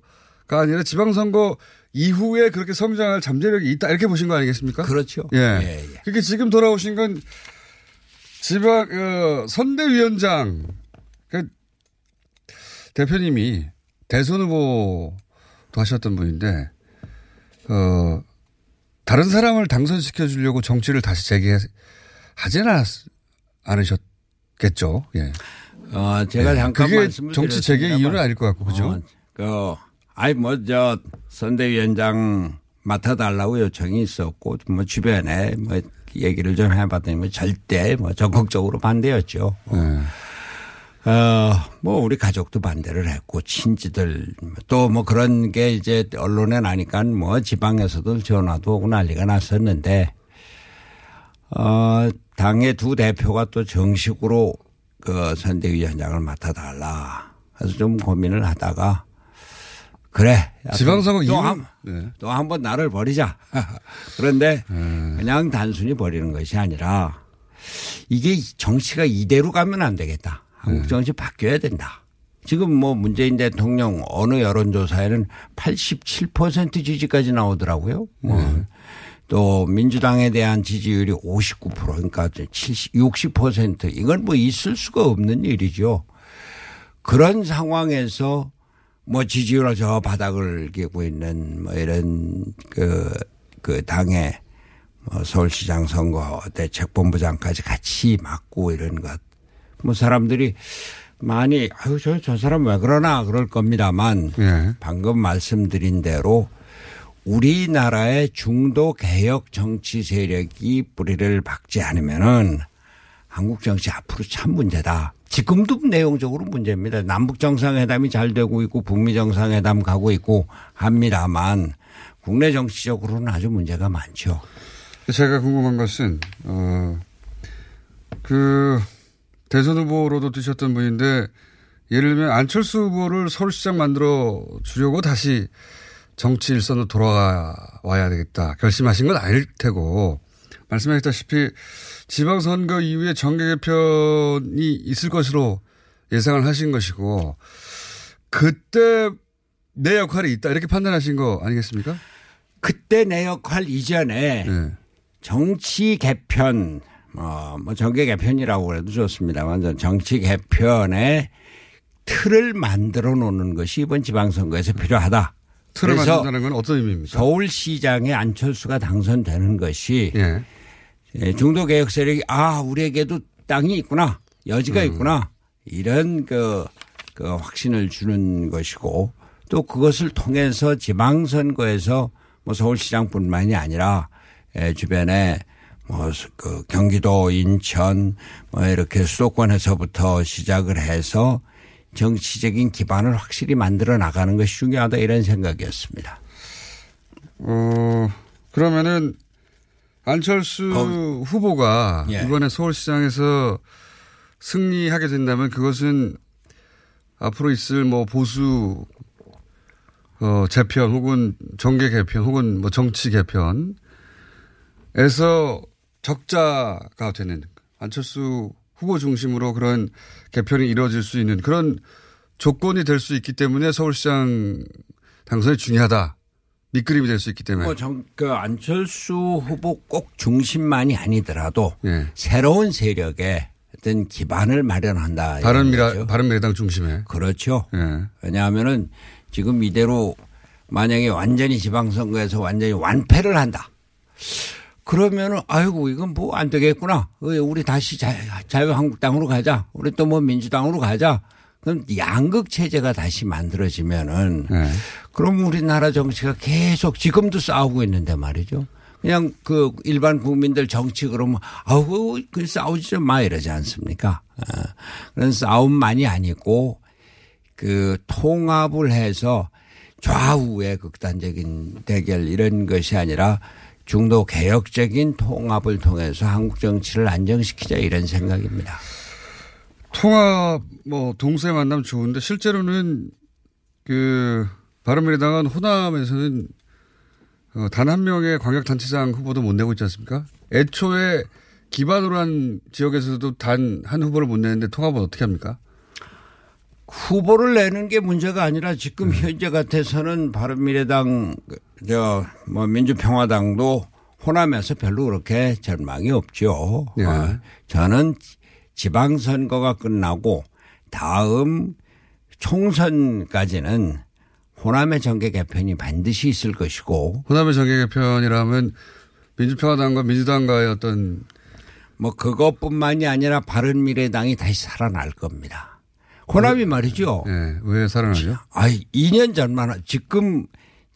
[SPEAKER 4] 아니라 지방선거 이후에 그렇게 성장할 잠재력이 있다 이렇게 보신 거 아니겠습니까?
[SPEAKER 9] 그렇죠.
[SPEAKER 4] 예.
[SPEAKER 9] 예, 예.
[SPEAKER 4] 그렇게 지금 돌아오신 건 지방 어, 선대위원장 그 대표님이 대선 후보도 하셨던 분인데 어 다른 사람을 당선시켜 주려고 정치를 다시 재개하지는 않으셨겠죠. 예.
[SPEAKER 9] 어, 제가
[SPEAKER 4] 예.
[SPEAKER 9] 잠깐
[SPEAKER 4] 그게
[SPEAKER 9] 말씀을
[SPEAKER 4] 정치 재개 이유는 아닐 것 같고 그죠?
[SPEAKER 9] 어, 그, 아이, 뭐, 저, 선대위원장 맡아달라고 요청이 있었고, 뭐, 주변에, 뭐, 얘기를 좀 해봤더니 뭐 절대 뭐 적극적으로 반대였죠.
[SPEAKER 4] 네.
[SPEAKER 9] 어, 뭐 우리 가족도 반대를 했고 친지들 또 뭐 그런 게 이제 언론에 나니까 뭐 지방에서도 전화도 오고 난리가 났었는데 어, 당의 두 대표가 또 정식으로 그 선대위원장을 맡아달라. 그래서 좀 고민을 하다가 그래.
[SPEAKER 4] 지방선거
[SPEAKER 9] 또
[SPEAKER 4] 이후-
[SPEAKER 9] 한,
[SPEAKER 4] 네.
[SPEAKER 9] 또한번 나를 버리자. 그런데 그냥 단순히 버리는 것이 아니라 이게 정치가 이대로 가면 안 되겠다. 한국 정치 바뀌어야 된다. 지금 뭐 문재인 대통령 어느 여론조사에는 87% 지지까지 나오더라고요. 뭐. 또 민주당에 대한 지지율이 59% 그러니까 70, 60% 이건 뭐 있을 수가 없는 일이죠. 그런 상황에서 뭐 지지율 저 바닥을 기고 있는 뭐 이런 그, 그 당의 뭐 서울시장 선거 대책본부장까지 같이 맡고 이런 것. 뭐 사람들이 많이 아유 저, 저 사람 왜 그러나 그럴 겁니다만 방금 말씀드린 대로 우리나라의 중도 개혁 정치 세력이 뿌리를 박지 않으면은 한국 정치 앞으로 참 문제다. 지금도 내용적으로 문제입니다. 남북 정상회담이 잘 되고 있고 북미 정상회담 가고 있고 합니다만 국내 정치적으로는 아주 문제가 많죠.
[SPEAKER 4] 제가 궁금한 것은 어, 그 대선 후보로도 뛰셨던 분인데 예를 들면 안철수 후보를 서울시장 만들어 주려고 다시 정치 일선으로 돌아와야 되겠다 결심하신 건 아닐 테고 말씀하셨다시피 지방선거 이후에 정계 개편이 있을 것으로 예상을 하신 것이고 그때 내 역할이 있다 이렇게 판단하신 거 아니겠습니까?
[SPEAKER 9] 그때 내 역할 이전에 정치 개편 어, 뭐 정계 개편이라고 그래도 좋습니다. 완전 정치 개편의 틀을 만들어 놓는 것이 이번 지방선거에서 필요하다.
[SPEAKER 4] 틀을 만든다는 건 어떤 의미입니까?
[SPEAKER 9] 서울시장에 안철수가 당선되는 것이
[SPEAKER 4] 예.
[SPEAKER 9] 예, 중도 개혁 세력이 아 우리에게도 땅이 있구나. 여지가 있구나. 이런 그, 그 확신을 주는 것이고 또 그것을 통해서 지방선거에서 뭐 서울시장뿐만이 아니라 예, 주변에 뭐그 경기도 인천 뭐 이렇게 수도권에서부터 시작을 해서 정치적인 기반을 확실히 만들어 나가는 것이 중요하다 이런 생각이었습니다.
[SPEAKER 4] 어, 그러면은 안철수 후보가
[SPEAKER 9] 예.
[SPEAKER 4] 이번에 서울시장에서 승리하게 된다면 그것은 앞으로 있을 뭐 보수 어, 재편 혹은 정계 개편 혹은 뭐 정치 개편에서 적자가 되는 안철수 후보 중심으로 그런 개편이 이루어질 수 있는 그런 조건이 될 수 있기 때문에 서울시장 당선이 중요하다. 밑그림이 될 수 있기 때문에.
[SPEAKER 9] 뭐 정, 그 안철수 후보 꼭 중심만이 아니더라도
[SPEAKER 4] 예.
[SPEAKER 9] 새로운 세력의 어떤 기반을 마련한다.
[SPEAKER 4] 바른미라. 바른미래당 중심에.
[SPEAKER 9] 그렇죠.
[SPEAKER 4] 예.
[SPEAKER 9] 왜냐하면은 지금 이대로 만약에 완전히 지방선거에서 완전히 완패를 한다. 그러면은 아이고 이건 뭐 안 되겠구나. 어, 우리 다시 자, 자유한국당으로 가자. 우리 또 뭐 민주당으로 가자. 그럼 양극 체제가 다시 만들어지면은
[SPEAKER 4] 네.
[SPEAKER 9] 그럼 우리나라 정치가 계속 지금도 싸우고 있는데 말이죠. 그냥 그 일반 국민들 정치 그러면 아우 그 싸우지 좀 마 이러지 않습니까? 어, 그런 싸움만이 아니고 그 통합을 해서 좌우의 극단적인 대결 이런 것이 아니라 중도 개혁적인 통합을 통해서 한국 정치를 안정시키자 이런 생각입니다.
[SPEAKER 4] 통합 뭐 동세 만남 좋은데 실제로는 그 바른미래당은 호남에서는 어, 단 한 명의 광역단체장 후보도 못 내고 있지 않습니까? 애초에 기반으로 한 지역에서도 단 한 후보를 못 내는데 통합은 어떻게 합니까?
[SPEAKER 9] 후보를 내는 게 문제가 아니라 지금 현재 같아서는 바른미래당 저 뭐 민주평화당도 호남에서 별로 그렇게 전망이 없죠.
[SPEAKER 4] 예.
[SPEAKER 9] 어, 저는 지방선거가 끝나고 다음 총선까지는 호남의 정계 개편이 반드시 있을 것이고
[SPEAKER 4] 호남의 정계 개편이라면 민주평화당과 민주당과의 어떤
[SPEAKER 9] 뭐 그것뿐만이 아니라 바른미래당이 다시 살아날 겁니다. 호남이 말이죠.
[SPEAKER 4] 예, 왜 살아나죠?
[SPEAKER 9] 아, 2년 전만 지금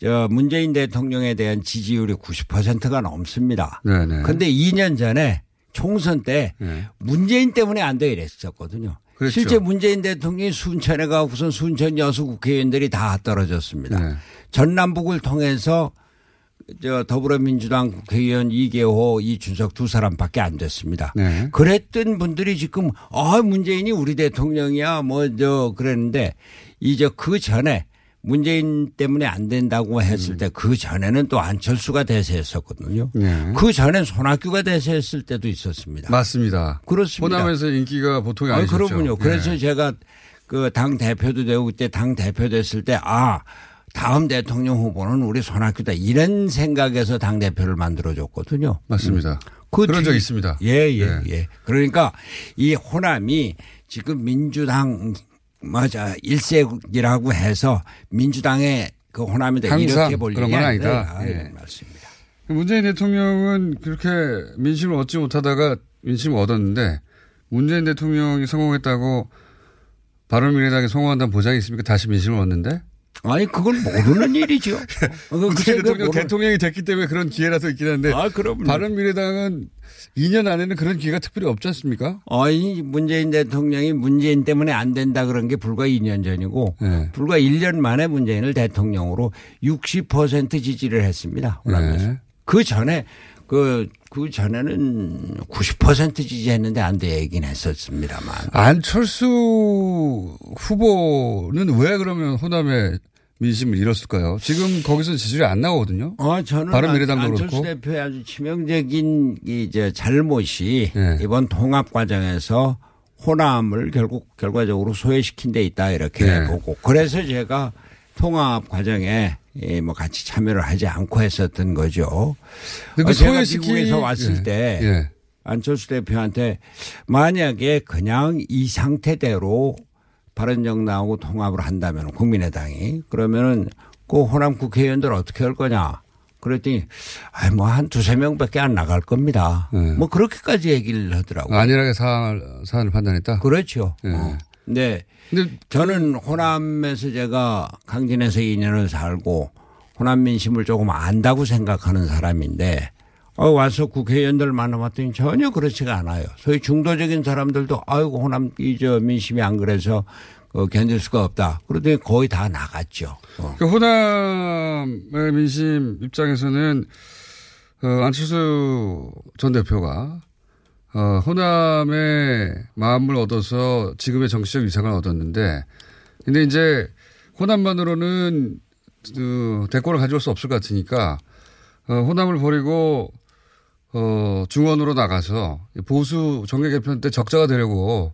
[SPEAKER 9] 저 문재인 대통령에 대한 지지율이 90%가 넘습니다.
[SPEAKER 4] 네네.
[SPEAKER 9] 근데 2년 전에 총선 때 문재인 때문에 안 돼 이랬었거든요.
[SPEAKER 4] 그렇죠.
[SPEAKER 9] 실제 문재인 대통령이 순천에 가고선 순천 여수 국회의원들이 다 떨어졌습니다.
[SPEAKER 4] 네.
[SPEAKER 9] 전남북을 통해서 저 더불어민주당 국회의원 이계호, 이준석 두 사람밖에 안 됐습니다.
[SPEAKER 4] 네.
[SPEAKER 9] 그랬던 분들이 지금 아 문재인이 우리 대통령이야 뭐 저 그랬는데 이제 그 전에 문재인 때문에 안 된다고 했을 때그 전에는 또 안철수가 대세했었거든요.
[SPEAKER 4] 네.
[SPEAKER 9] 그 전엔 손학규가 대세했을 때도 있었습니다.
[SPEAKER 4] 맞습니다.
[SPEAKER 9] 그렇습니다.
[SPEAKER 4] 호남에서 인기가 보통이
[SPEAKER 9] 아,
[SPEAKER 4] 아니셨죠.
[SPEAKER 9] 그럼요. 그래서
[SPEAKER 4] 네.
[SPEAKER 9] 제가 그 당 대표도 되고 그때 당 대표 됐을 때 아, 다음 대통령 후보는 우리 손학규다. 이런 생각에서 당 대표를 만들어 줬거든요.
[SPEAKER 4] 맞습니다.
[SPEAKER 9] 그
[SPEAKER 4] 그런
[SPEAKER 9] 뒤-
[SPEAKER 4] 적 있습니다.
[SPEAKER 9] 예, 예,
[SPEAKER 4] 네.
[SPEAKER 9] 예. 그러니까 이 호남이 지금 민주당 맞아 일색이라고 해서 민주당의 그 호남이다 이렇게 볼
[SPEAKER 4] 그런 건
[SPEAKER 9] 아니다.
[SPEAKER 4] 아니다.
[SPEAKER 9] 아,
[SPEAKER 4] 예.
[SPEAKER 9] 이런 말씀입니다.
[SPEAKER 4] 문재인 대통령은 그렇게 민심을 얻지 못하다가 민심을 얻었는데 문재인 대통령이 성공했다고 바른미래당이 성공한다는 보장이 있습니까? 다시 민심을 얻는데?
[SPEAKER 9] 아니 그건 모르는 일이죠. 그
[SPEAKER 4] 문재인
[SPEAKER 9] 그거
[SPEAKER 4] 대통령 대통령이 됐기 때문에 그런 기회라도 있긴 한데
[SPEAKER 9] 아, 그럼요.
[SPEAKER 4] 바른 미래당은 2년 안에는 그런 기회가 특별히 없지 않습니까?
[SPEAKER 9] 아니 문재인 대통령이 문재인 때문에 안 된다 그런 게 불과 2년 전이고
[SPEAKER 4] 네.
[SPEAKER 9] 불과 1년 만에 문재인을 대통령으로 60% 지지를 했습니다. 호남에서.
[SPEAKER 4] 네.
[SPEAKER 9] 그 전에 그, 그 전에는 90% 지지했는데 안돼 얘기는 했었습니다만.
[SPEAKER 4] 안철수 후보는 왜 그러면 호남에 민심을 잃었을까요? 지금 거기서 지지율이 안 나오거든요.
[SPEAKER 9] 어, 저는
[SPEAKER 4] 바른미래당도
[SPEAKER 9] 안-
[SPEAKER 4] 그렇고.
[SPEAKER 9] 안철수 대표의 아주 치명적인 이제 잘못이
[SPEAKER 4] 네.
[SPEAKER 9] 이번 통합 과정에서 호남을 결국 결과적으로 소외시킨 데 있다 이렇게
[SPEAKER 4] 네.
[SPEAKER 9] 보고 그래서 제가 통합 과정에 예, 뭐 같이 참여를 하지 않고 했었던 거죠.
[SPEAKER 4] 근데
[SPEAKER 9] 어,
[SPEAKER 4] 그
[SPEAKER 9] 제가
[SPEAKER 4] 소외시키-
[SPEAKER 9] 미국에서 왔을
[SPEAKER 4] 예.
[SPEAKER 9] 때
[SPEAKER 4] 예.
[SPEAKER 9] 안철수 대표한테 만약에 그냥 이 상태대로 바른정당하고 통합을 한다면 국민의당이 그러면은 그 호남 국회의원들 어떻게 할 거냐. 그랬더니 아이 뭐한 두세 명밖에 안 나갈 겁니다. 뭐 그렇게까지 얘기를 하더라고요.
[SPEAKER 4] 안일하게 사안을, 사안을 판단했다?
[SPEAKER 9] 그렇죠.
[SPEAKER 4] 예.
[SPEAKER 9] 어. 네. 저는 호남에서 제가 강진에서 2년을 살고 호남 민심을 조금 안다고 생각하는 사람인데 어, 와서 국회의원들 만나봤더니 전혀 그렇지가 않아요. 소위 중도적인 사람들도 아이고 호남 이저 민심이 안 그래서 어, 견딜 수가 없다. 그러더니 거의 다 나갔죠. 어.
[SPEAKER 4] 그 호남의 민심 입장에서는 어, 안철수 전 대표가 어, 호남의 마음을 얻어서 지금의 정치적 위상을 얻었는데 근데 이제 호남만으로는 그 대권을 가져올 수 없을 것 같으니까 어, 호남을 버리고 어, 중원으로 나가서 보수 정계 개편 때 적자가 되려고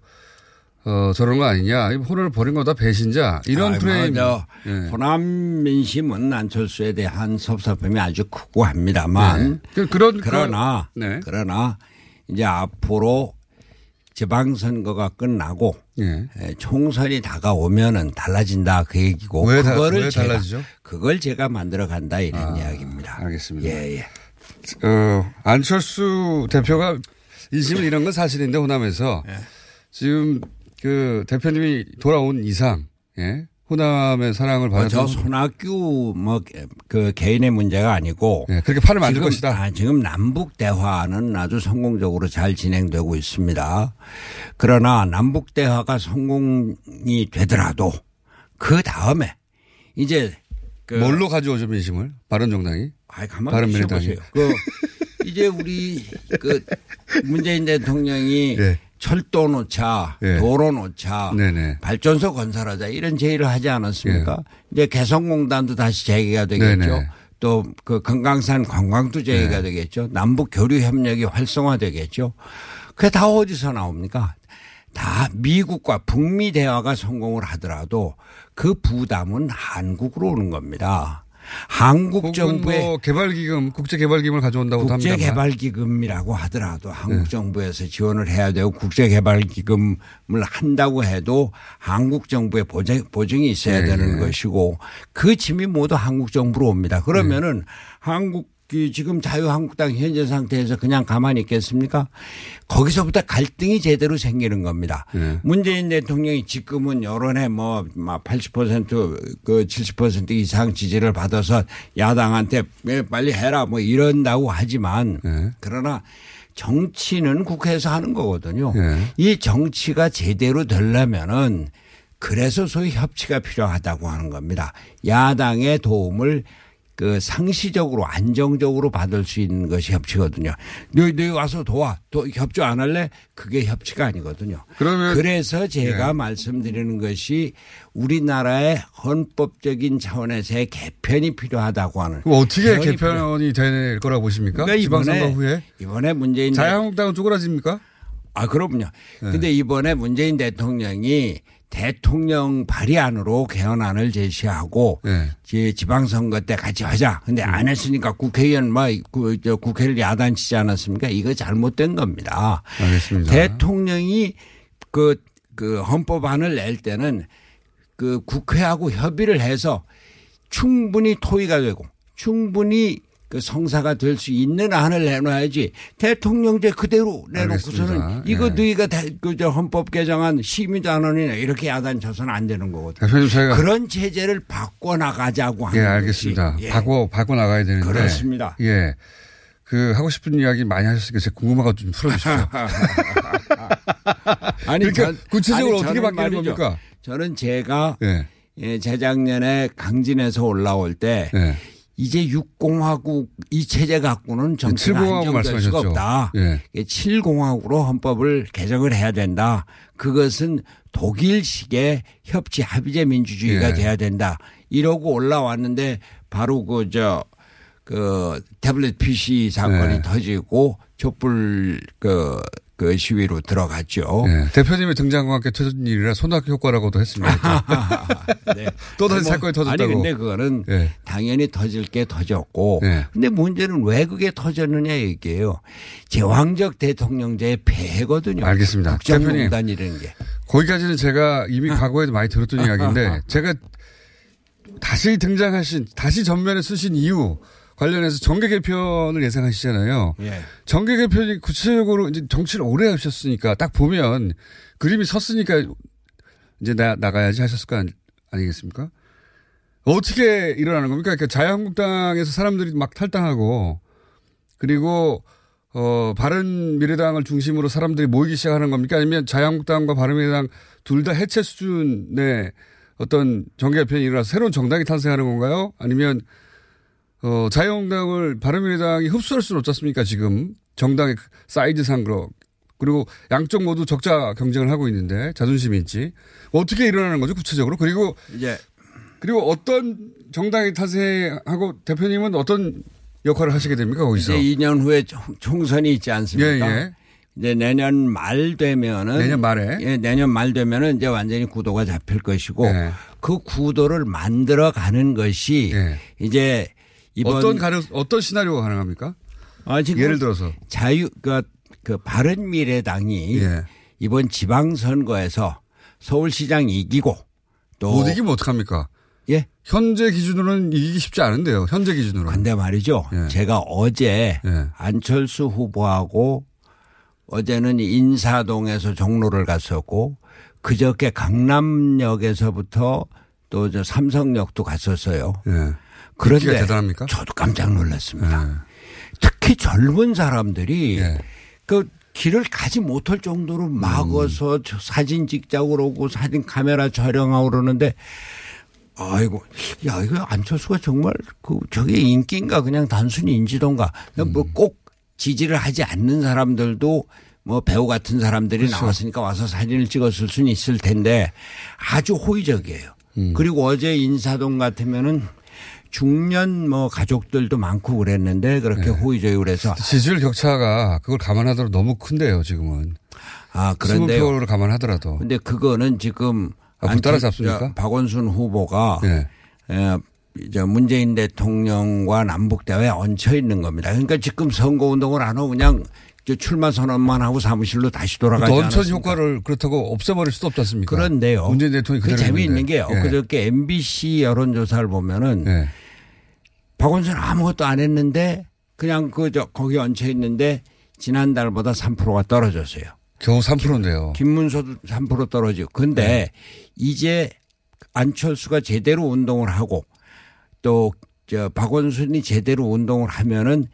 [SPEAKER 4] 어, 저런 거 아니냐. 이 호남을 버린 거다 배신자. 이런
[SPEAKER 9] 아이,
[SPEAKER 4] 프레임.
[SPEAKER 9] 맞아.
[SPEAKER 4] 예.
[SPEAKER 9] 호남 민심은 안철수에 대한 섭섭함이 아주 크고 합니다만
[SPEAKER 4] 네. 그런
[SPEAKER 9] 그러나
[SPEAKER 4] 네.
[SPEAKER 9] 그러나 이제 앞으로 지방선거가 끝나고
[SPEAKER 4] 예.
[SPEAKER 9] 에, 총선이 다가오면은 달라진다 그 얘기고
[SPEAKER 4] 왜 다-
[SPEAKER 9] 그거를
[SPEAKER 4] 왜
[SPEAKER 9] 제가
[SPEAKER 4] 달라지죠?
[SPEAKER 9] 그걸 제가 만들어 간다 이런 이야기입니다.
[SPEAKER 4] 알겠습니다.
[SPEAKER 9] 예, 예.
[SPEAKER 4] 어, 안철수 대표가 인심을 잃은 건 사실인데 호남에서
[SPEAKER 9] 예.
[SPEAKER 4] 지금 그 대표님이 돌아온 이상 예? 호남의 사랑을
[SPEAKER 9] 뭐
[SPEAKER 4] 받았던
[SPEAKER 9] 저 손학규 뭐 그 개인의 문제가 아니고
[SPEAKER 4] 예, 그렇게 판을 만들
[SPEAKER 9] 지금,
[SPEAKER 4] 것이다.
[SPEAKER 9] 아, 지금 남북 대화는 아주 성공적으로 잘 진행되고 있습니다. 그러나 남북 대화가 성공이 되더라도 그 다음에 이제 그
[SPEAKER 4] 뭘로 가져오죠 민심을 바른정당이?
[SPEAKER 9] 아이 가만히. 있어보세요. 그 이제 우리 그 문재인 대통령이
[SPEAKER 4] 예.
[SPEAKER 9] 철도 놓자,
[SPEAKER 4] 예.
[SPEAKER 9] 도로 놓자,
[SPEAKER 4] 네네.
[SPEAKER 9] 발전소 건설하자 이런 제의를 하지 않았습니까? 이제 개성공단도 다시 재개가 되겠죠. 또 그 금강산 관광도 재개가 되겠죠. 남북 교류 협력이 활성화되겠죠. 그게 다 어디서 나옵니까? 다 미국과 북미 대화가 성공을 하더라도 그 부담은 한국으로 오는 겁니다. 한국 정부의
[SPEAKER 4] 뭐 개발기금, 국제개발기금을 가져온다고도 합니다.
[SPEAKER 9] 국제개발기금이라고 하더라도 한국
[SPEAKER 4] 네.
[SPEAKER 9] 정부에서 지원을 해야 되고 국제개발기금을 한다고 해도 한국 정부의 보증, 보증이 있어야
[SPEAKER 4] 네,
[SPEAKER 9] 되는
[SPEAKER 4] 네.
[SPEAKER 9] 것이고 그 짐이 모두 한국 정부로 옵니다. 그러면은 한국 그 지금 자유한국당 현재 상태에서 그냥 가만히 있겠습니까? 거기서부터 갈등이 제대로 생기는 겁니다.
[SPEAKER 4] 네.
[SPEAKER 9] 문재인 대통령이 지금은 여론에 뭐막80%그 70% 이상 지지를 받아서 야당한테 왜 빨리 해라 뭐 이런다고 하지만
[SPEAKER 4] 네.
[SPEAKER 9] 그러나 정치는 국회에서 하는 거거든요.
[SPEAKER 4] 네.
[SPEAKER 9] 이 정치가 제대로 되려면은 그래서 소위 협치가 필요하다고 하는 겁니다. 야당의 도움을 그 상시적으로 안정적으로 받을 수 있는 것이 협치거든요. 너희, 너희 와서 도와. 도, 협조 안 할래? 그게 협치가 아니거든요.
[SPEAKER 4] 그러면
[SPEAKER 9] 그래서 제가
[SPEAKER 4] 네.
[SPEAKER 9] 말씀드리는 것이 우리나라의 헌법적인 차원에서의 개편이 필요하다고 하는.
[SPEAKER 4] 어떻게
[SPEAKER 9] 필요-
[SPEAKER 4] 개편이 될 거라고 보십니까?
[SPEAKER 9] 그러니까 이번에
[SPEAKER 4] 후에
[SPEAKER 9] 이번에 문재인
[SPEAKER 4] 자유한국당은 쪼그라집니까?
[SPEAKER 9] 아, 그럼요.
[SPEAKER 4] 네.
[SPEAKER 9] 근데 이번에 문재인 대통령이 대통령 발의안으로 개헌안을 제시하고
[SPEAKER 4] 네.
[SPEAKER 9] 지- 지방선거 때 같이 하자. 근데 안 했으니까 국회의원 막 그, 저 국회를 야단치지 않았습니까? 이거 잘못된 겁니다.
[SPEAKER 4] 알겠습니다.
[SPEAKER 9] 대통령이 그, 그 헌법안을 낼 때는 그 국회하고 협의를 해서 충분히 토의가 되고 충분히 그 성사가 될 수 있는 안을 내놔야지 대통령제 그대로 내놓고서는
[SPEAKER 4] 알겠습니다.
[SPEAKER 9] 이거
[SPEAKER 4] 예.
[SPEAKER 9] 너희가 그저 헌법 개정안 심의단원이나 이렇게 야단쳐서는 안 되는 거거든요.
[SPEAKER 4] 제가
[SPEAKER 9] 그런 체제를 바꿔 나가자고 하는
[SPEAKER 4] 예. 알겠습니다.
[SPEAKER 9] 예.
[SPEAKER 4] 바꿔 바꿔 나가야 되는데
[SPEAKER 9] 그렇습니다.
[SPEAKER 4] 예. 그 하고 싶은 이야기 많이 하셨으니까 제가 궁금한 거좀 풀어주십시오.
[SPEAKER 9] 아니
[SPEAKER 4] 그러니까
[SPEAKER 9] 전-
[SPEAKER 4] 구체적으로
[SPEAKER 9] 아니,
[SPEAKER 4] 어떻게 바뀌는
[SPEAKER 9] 말이죠.
[SPEAKER 4] 겁니까?
[SPEAKER 9] 저는 제가
[SPEAKER 4] 예.
[SPEAKER 9] 예, 재작년에 강진에서 올라올 때
[SPEAKER 4] 예.
[SPEAKER 9] 이제 6공화국 이 체제 갖고는 정치가
[SPEAKER 4] 7공화국
[SPEAKER 9] 안정될 수가. 없다.
[SPEAKER 4] 예.
[SPEAKER 9] 7공화국으로 헌법을 개정을 해야 된다. 그것은 독일식의 협치 합의제 민주주의가
[SPEAKER 4] 예.
[SPEAKER 9] 돼야 된다. 이러고 올라왔는데 바로 그 저 그 태블릿 PC 사건이
[SPEAKER 4] 네.
[SPEAKER 9] 터지고 촛불 그, 그 시위로 들어갔죠.
[SPEAKER 4] 예. 대표님의 등장과 함께 터진 일이라 손학규 효과라고도 했습니다.
[SPEAKER 9] 네.
[SPEAKER 4] 또 다시
[SPEAKER 9] 뭐,
[SPEAKER 4] 사건이 터졌다고.
[SPEAKER 9] 아니 근데 그거는
[SPEAKER 4] 예.
[SPEAKER 9] 당연히 터질 게 터졌고
[SPEAKER 4] 예.
[SPEAKER 9] 근데 문제는 왜 그게 터졌느냐 얘기예요. 제왕적 대통령제의 폐해거든요.
[SPEAKER 4] 알겠습니다. 대표님.
[SPEAKER 9] 국정농단이라는 게.
[SPEAKER 4] 거기까지는 제가 이미 과거에도 많이 들었던 이야기인데 제가 다시 등장하신 다시 전면에 쓰신 이유 관련해서 정계 개편을 예상하시잖아요.
[SPEAKER 9] 예.
[SPEAKER 4] 정계 개편이 구체적으로 이제 정치를 오래 하셨으니까 딱 보면 그림이 섰으니까 이제 나, 나가야지 하셨을 거 아니, 아니 겠습니까? 어떻게 일어나는 겁니까? 그러니까 자유한국당에서 사람들이 막 탈당하고 그리고 어, 바른 미래당을 중심으로 사람들이 모이기 시작하는 겁니까? 아니면 자유한국당과 바른 미래당 둘 다 해체 수준의 어떤 정계 개편이 일어나서 새로운 정당이 탄생하는 건가요? 아니면 어, 자유한국당을 바른미래당이 흡수할 수는 없지 않습니까? 지금 정당의 사이즈상 그렇 그리고 양쪽 모두 적자 경쟁을 하고 있는데 자존심이 있지. 어떻게 일어나는 거죠? 구체적으로. 그리고
[SPEAKER 9] 이제
[SPEAKER 4] 그리고 어떤 정당이 탄생하고 대표님은 어떤 역할을 하시게 됩니까? 거기서.
[SPEAKER 9] 이제 2년 후에 총- 총선이 있지 않습니까?
[SPEAKER 4] 예, 예.
[SPEAKER 9] 이제 내년 말 되면은
[SPEAKER 4] 내년 말에?
[SPEAKER 9] 예, 내년 말 되면은 이제 완전히 구도가 잡힐 것이고
[SPEAKER 4] 예.
[SPEAKER 9] 그 구도를 만들어 가는 것이 이제 이번
[SPEAKER 4] 어떤 가능 어떤 시나리오가 가능합니까?
[SPEAKER 9] 아, 지금
[SPEAKER 4] 예를 들어서
[SPEAKER 9] 자유 그, 그 바른 미래당이
[SPEAKER 4] 예.
[SPEAKER 9] 이번 지방 선거에서 서울시장 이기고 또
[SPEAKER 4] 못 이기면 어떡합니까?
[SPEAKER 9] 예.
[SPEAKER 4] 현재 기준으로는 이기기 쉽지 않은데요. 현재 기준으로.
[SPEAKER 9] 근데 말이죠.
[SPEAKER 4] 예.
[SPEAKER 9] 제가 어제 안철수 후보하고 어제는 인사동에서 종로를 갔었고 그저께 강남역에서부터 또 저 삼성역도 갔었어요.
[SPEAKER 4] 예.
[SPEAKER 9] 그런데
[SPEAKER 4] 대단합니까?
[SPEAKER 9] 저도 깜짝 놀랐습니다. 특히 젊은 사람들이
[SPEAKER 4] 예.
[SPEAKER 9] 그 길을 가지 못할 정도로 막어서
[SPEAKER 4] 음.
[SPEAKER 9] 저 사진 찍자고 그러고 사진 카메라 촬영하고 그러는데 아이고 야 이거 안철수가 정말 그 저게 인기인가 그냥 단순히 인지도인가
[SPEAKER 4] 음.
[SPEAKER 9] 뭐꼭 지지를 하지 않는 사람들도 뭐 배우 같은 사람들이
[SPEAKER 4] 그렇죠.
[SPEAKER 9] 나왔으니까 와서 사진을 찍었을 수는 있을 텐데 아주 호의적이에요.
[SPEAKER 4] 음.
[SPEAKER 9] 그리고 어제 인사동 같으면은 중년 뭐 가족들도 많고 그랬는데 그렇게
[SPEAKER 4] 네.
[SPEAKER 9] 호의적이고 그래서
[SPEAKER 4] 지지율 격차가 그걸 감안하더라도 너무 큰데요, 지금은.
[SPEAKER 9] 아 그런데요.
[SPEAKER 4] 20표를 감안하더라도.
[SPEAKER 9] 근데 그거는 지금
[SPEAKER 4] 아, 따라잡습니까?
[SPEAKER 9] 저 박원순 후보가
[SPEAKER 4] 예.
[SPEAKER 9] 에, 이제 문재인 대통령과 남북 대화에 얹혀 있는 겁니다. 그러니까 지금 선거 운동을 안 하고 그냥 저 출마 선언만 하고 사무실로 다시 돌아가지 않았습니까?
[SPEAKER 4] 효과를 그렇다고 없애버릴 수도 없지 않습니까?
[SPEAKER 9] 그런데요.
[SPEAKER 4] 문재인 대통령이
[SPEAKER 9] 그 재미있는. 게요.
[SPEAKER 4] 예.
[SPEAKER 9] 그저께 MBC 여론조사를 보면은
[SPEAKER 4] 예.
[SPEAKER 9] 박원순 아무것도 안 했는데 그냥 그 저 거기 얹혀 있는데 지난달보다 3%가 떨어졌어요.
[SPEAKER 4] 겨우 3%인데요.
[SPEAKER 9] 김문수도 3% 떨어지고. 근데
[SPEAKER 4] 네.
[SPEAKER 9] 이제 안철수가 제대로 운동을 하고 또 저 박원순이 제대로 운동을 하면은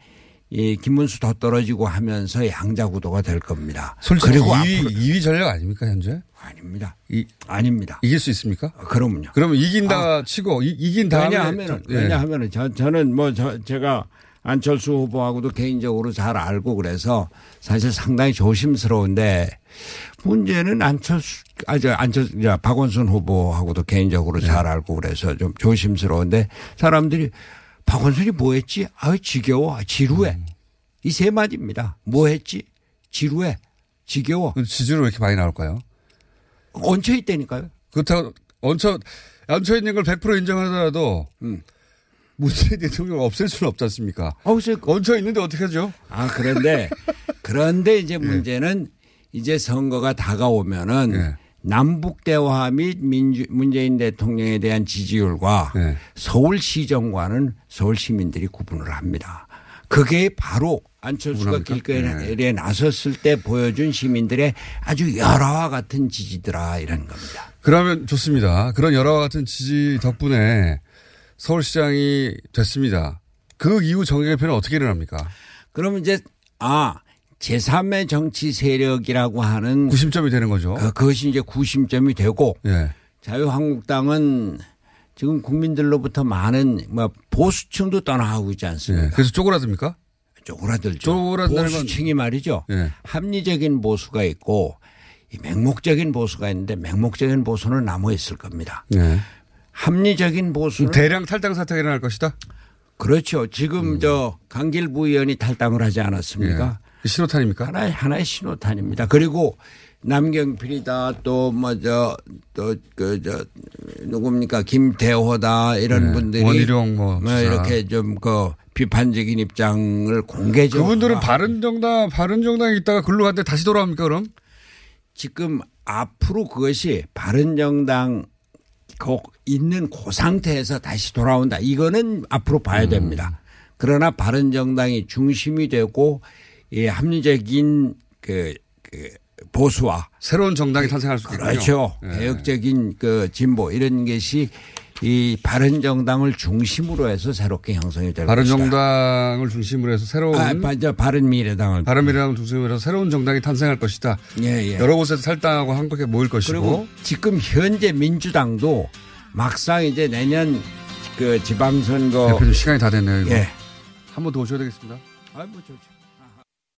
[SPEAKER 9] 이 김문수 더 떨어지고 하면서 양자 구도가 될 겁니다.
[SPEAKER 4] 솔직히
[SPEAKER 9] 그리고
[SPEAKER 4] 2위,
[SPEAKER 9] 앞으로
[SPEAKER 4] 2위 전략 아닙니까, 현재?
[SPEAKER 9] 아닙니다.
[SPEAKER 4] 이,
[SPEAKER 9] 아닙니다.
[SPEAKER 4] 이길 수 있습니까?
[SPEAKER 9] 그럼요.
[SPEAKER 4] 그러면 이긴다 치고, 이, 이긴 다음에.
[SPEAKER 9] 왜냐하면은
[SPEAKER 4] 예.
[SPEAKER 9] 왜냐하면은 저, 저는 뭐 저, 제가 안철수 후보하고도 개인적으로 잘 알고 그래서 사실 상당히 조심스러운데 문제는 안철수 아저 안철수 저 박원순 후보하고도 개인적으로 잘
[SPEAKER 4] 네.
[SPEAKER 9] 알고 그래서 좀 조심스러운데 사람들이 박원순이 뭐 했지? 아유 지겨워 지루해
[SPEAKER 4] 음.
[SPEAKER 9] 이세 마디입니다. 뭐 했지? 지루해 지겨워
[SPEAKER 4] 지지율 왜 이렇게 많이 나올까요?
[SPEAKER 9] 얹혀 있다니까요.
[SPEAKER 4] 그렇다고 얹혀, 얹혀 있는 걸 100% 인정하더라도,
[SPEAKER 9] 음.
[SPEAKER 4] 문재인 대통령을 없앨 수는 없지 않습니까? 얹혀 있는데 어떻게 하죠?
[SPEAKER 9] 아, 그런데, 그런데 이제 문제는 이제 선거가 다가오면은 남북 대화 및 민주, 문재인 대통령에 대한 지지율과 서울 시정과는 서울 시민들이 구분을 합니다. 그게 바로 안철수가 길거리에 나섰을 때 보여준 시민들의 아주 열화와 같은 지지더라 이런 겁니다.
[SPEAKER 4] 그러면 좋습니다. 그런 여러 같은 지지 덕분에 서울시장이 됐습니다. 그 이후 정계 개편은 어떻게 일어납니까?
[SPEAKER 9] 그러면 이제 아 제3의 정치 세력이라고 하는
[SPEAKER 4] 구심점이 되는 거죠.
[SPEAKER 9] 그, 그것이 이제 구심점이 되고
[SPEAKER 4] 예.
[SPEAKER 9] 자유한국당은 지금 국민들로부터 많은 뭐 보수층도 떠나가고 있지 않습니까?
[SPEAKER 4] 예. 그래서 쪼그라듭니까?
[SPEAKER 9] 쪼그라들죠.
[SPEAKER 4] 쪼그라드는 건-
[SPEAKER 9] 보수층이 말이죠.
[SPEAKER 4] 예.
[SPEAKER 9] 합리적인 보수가 있고 이 맹목적인 보수가 있는데 맹목적인 보수는 남아 있을 겁니다.
[SPEAKER 4] 예.
[SPEAKER 9] 합리적인 보수는
[SPEAKER 4] 대량 탈당 사태가 일어날 것이다?
[SPEAKER 9] 그렇죠. 지금 저 강길부 의원이 탈당을 하지 않았습니까?
[SPEAKER 4] 예. 신호탄입니까?
[SPEAKER 9] 하나의 하나의 신호탄입니다. 그리고 남경필이다 또 뭐저 또 그 저 누굽니까 김태호다 이런
[SPEAKER 4] 네.
[SPEAKER 9] 분들이
[SPEAKER 4] 원희룡 뭐 지사.
[SPEAKER 9] 이렇게 좀 그 비판적인 입장을 공개적으로
[SPEAKER 4] 그분들은 바른정당, 바른정당에 있다가 글로 갔는데 다시 돌아옵니까, 그럼?
[SPEAKER 9] 지금 앞으로 그것이 바른정당 그 있는 그 상태에서 다시 돌아온다. 이거는 앞으로 봐야
[SPEAKER 4] 음.
[SPEAKER 9] 됩니다. 그러나 바른정당이 중심이 되고 이 합리적인 그, 그 보수와
[SPEAKER 4] 새로운 정당이 탄생할 수 있군요.
[SPEAKER 9] 그렇죠.
[SPEAKER 4] 예.
[SPEAKER 9] 개혁적인 그 진보 이런 것이 이 바른 정당을 중심으로 해서 새롭게 형성이 될 것이다.
[SPEAKER 4] 바른 정당을 중심으로 해서 새로운
[SPEAKER 9] 아, 맞아. 바른 미래당을
[SPEAKER 4] 바른 미래당을 중심으로 해서 새로운 정당이 탄생할 것이다.
[SPEAKER 9] 예, 예.
[SPEAKER 4] 여러 곳에서 탈당하고 한국에 모일 것이고
[SPEAKER 9] 그리고 지금 현재 민주당도 막상 이제 내년 그 지방선거
[SPEAKER 4] 대표님 시간이 다 됐네요. 이거.
[SPEAKER 9] 예.
[SPEAKER 4] 한번 더 오셔야 되겠습니다.
[SPEAKER 9] 아, 뭐 좋죠.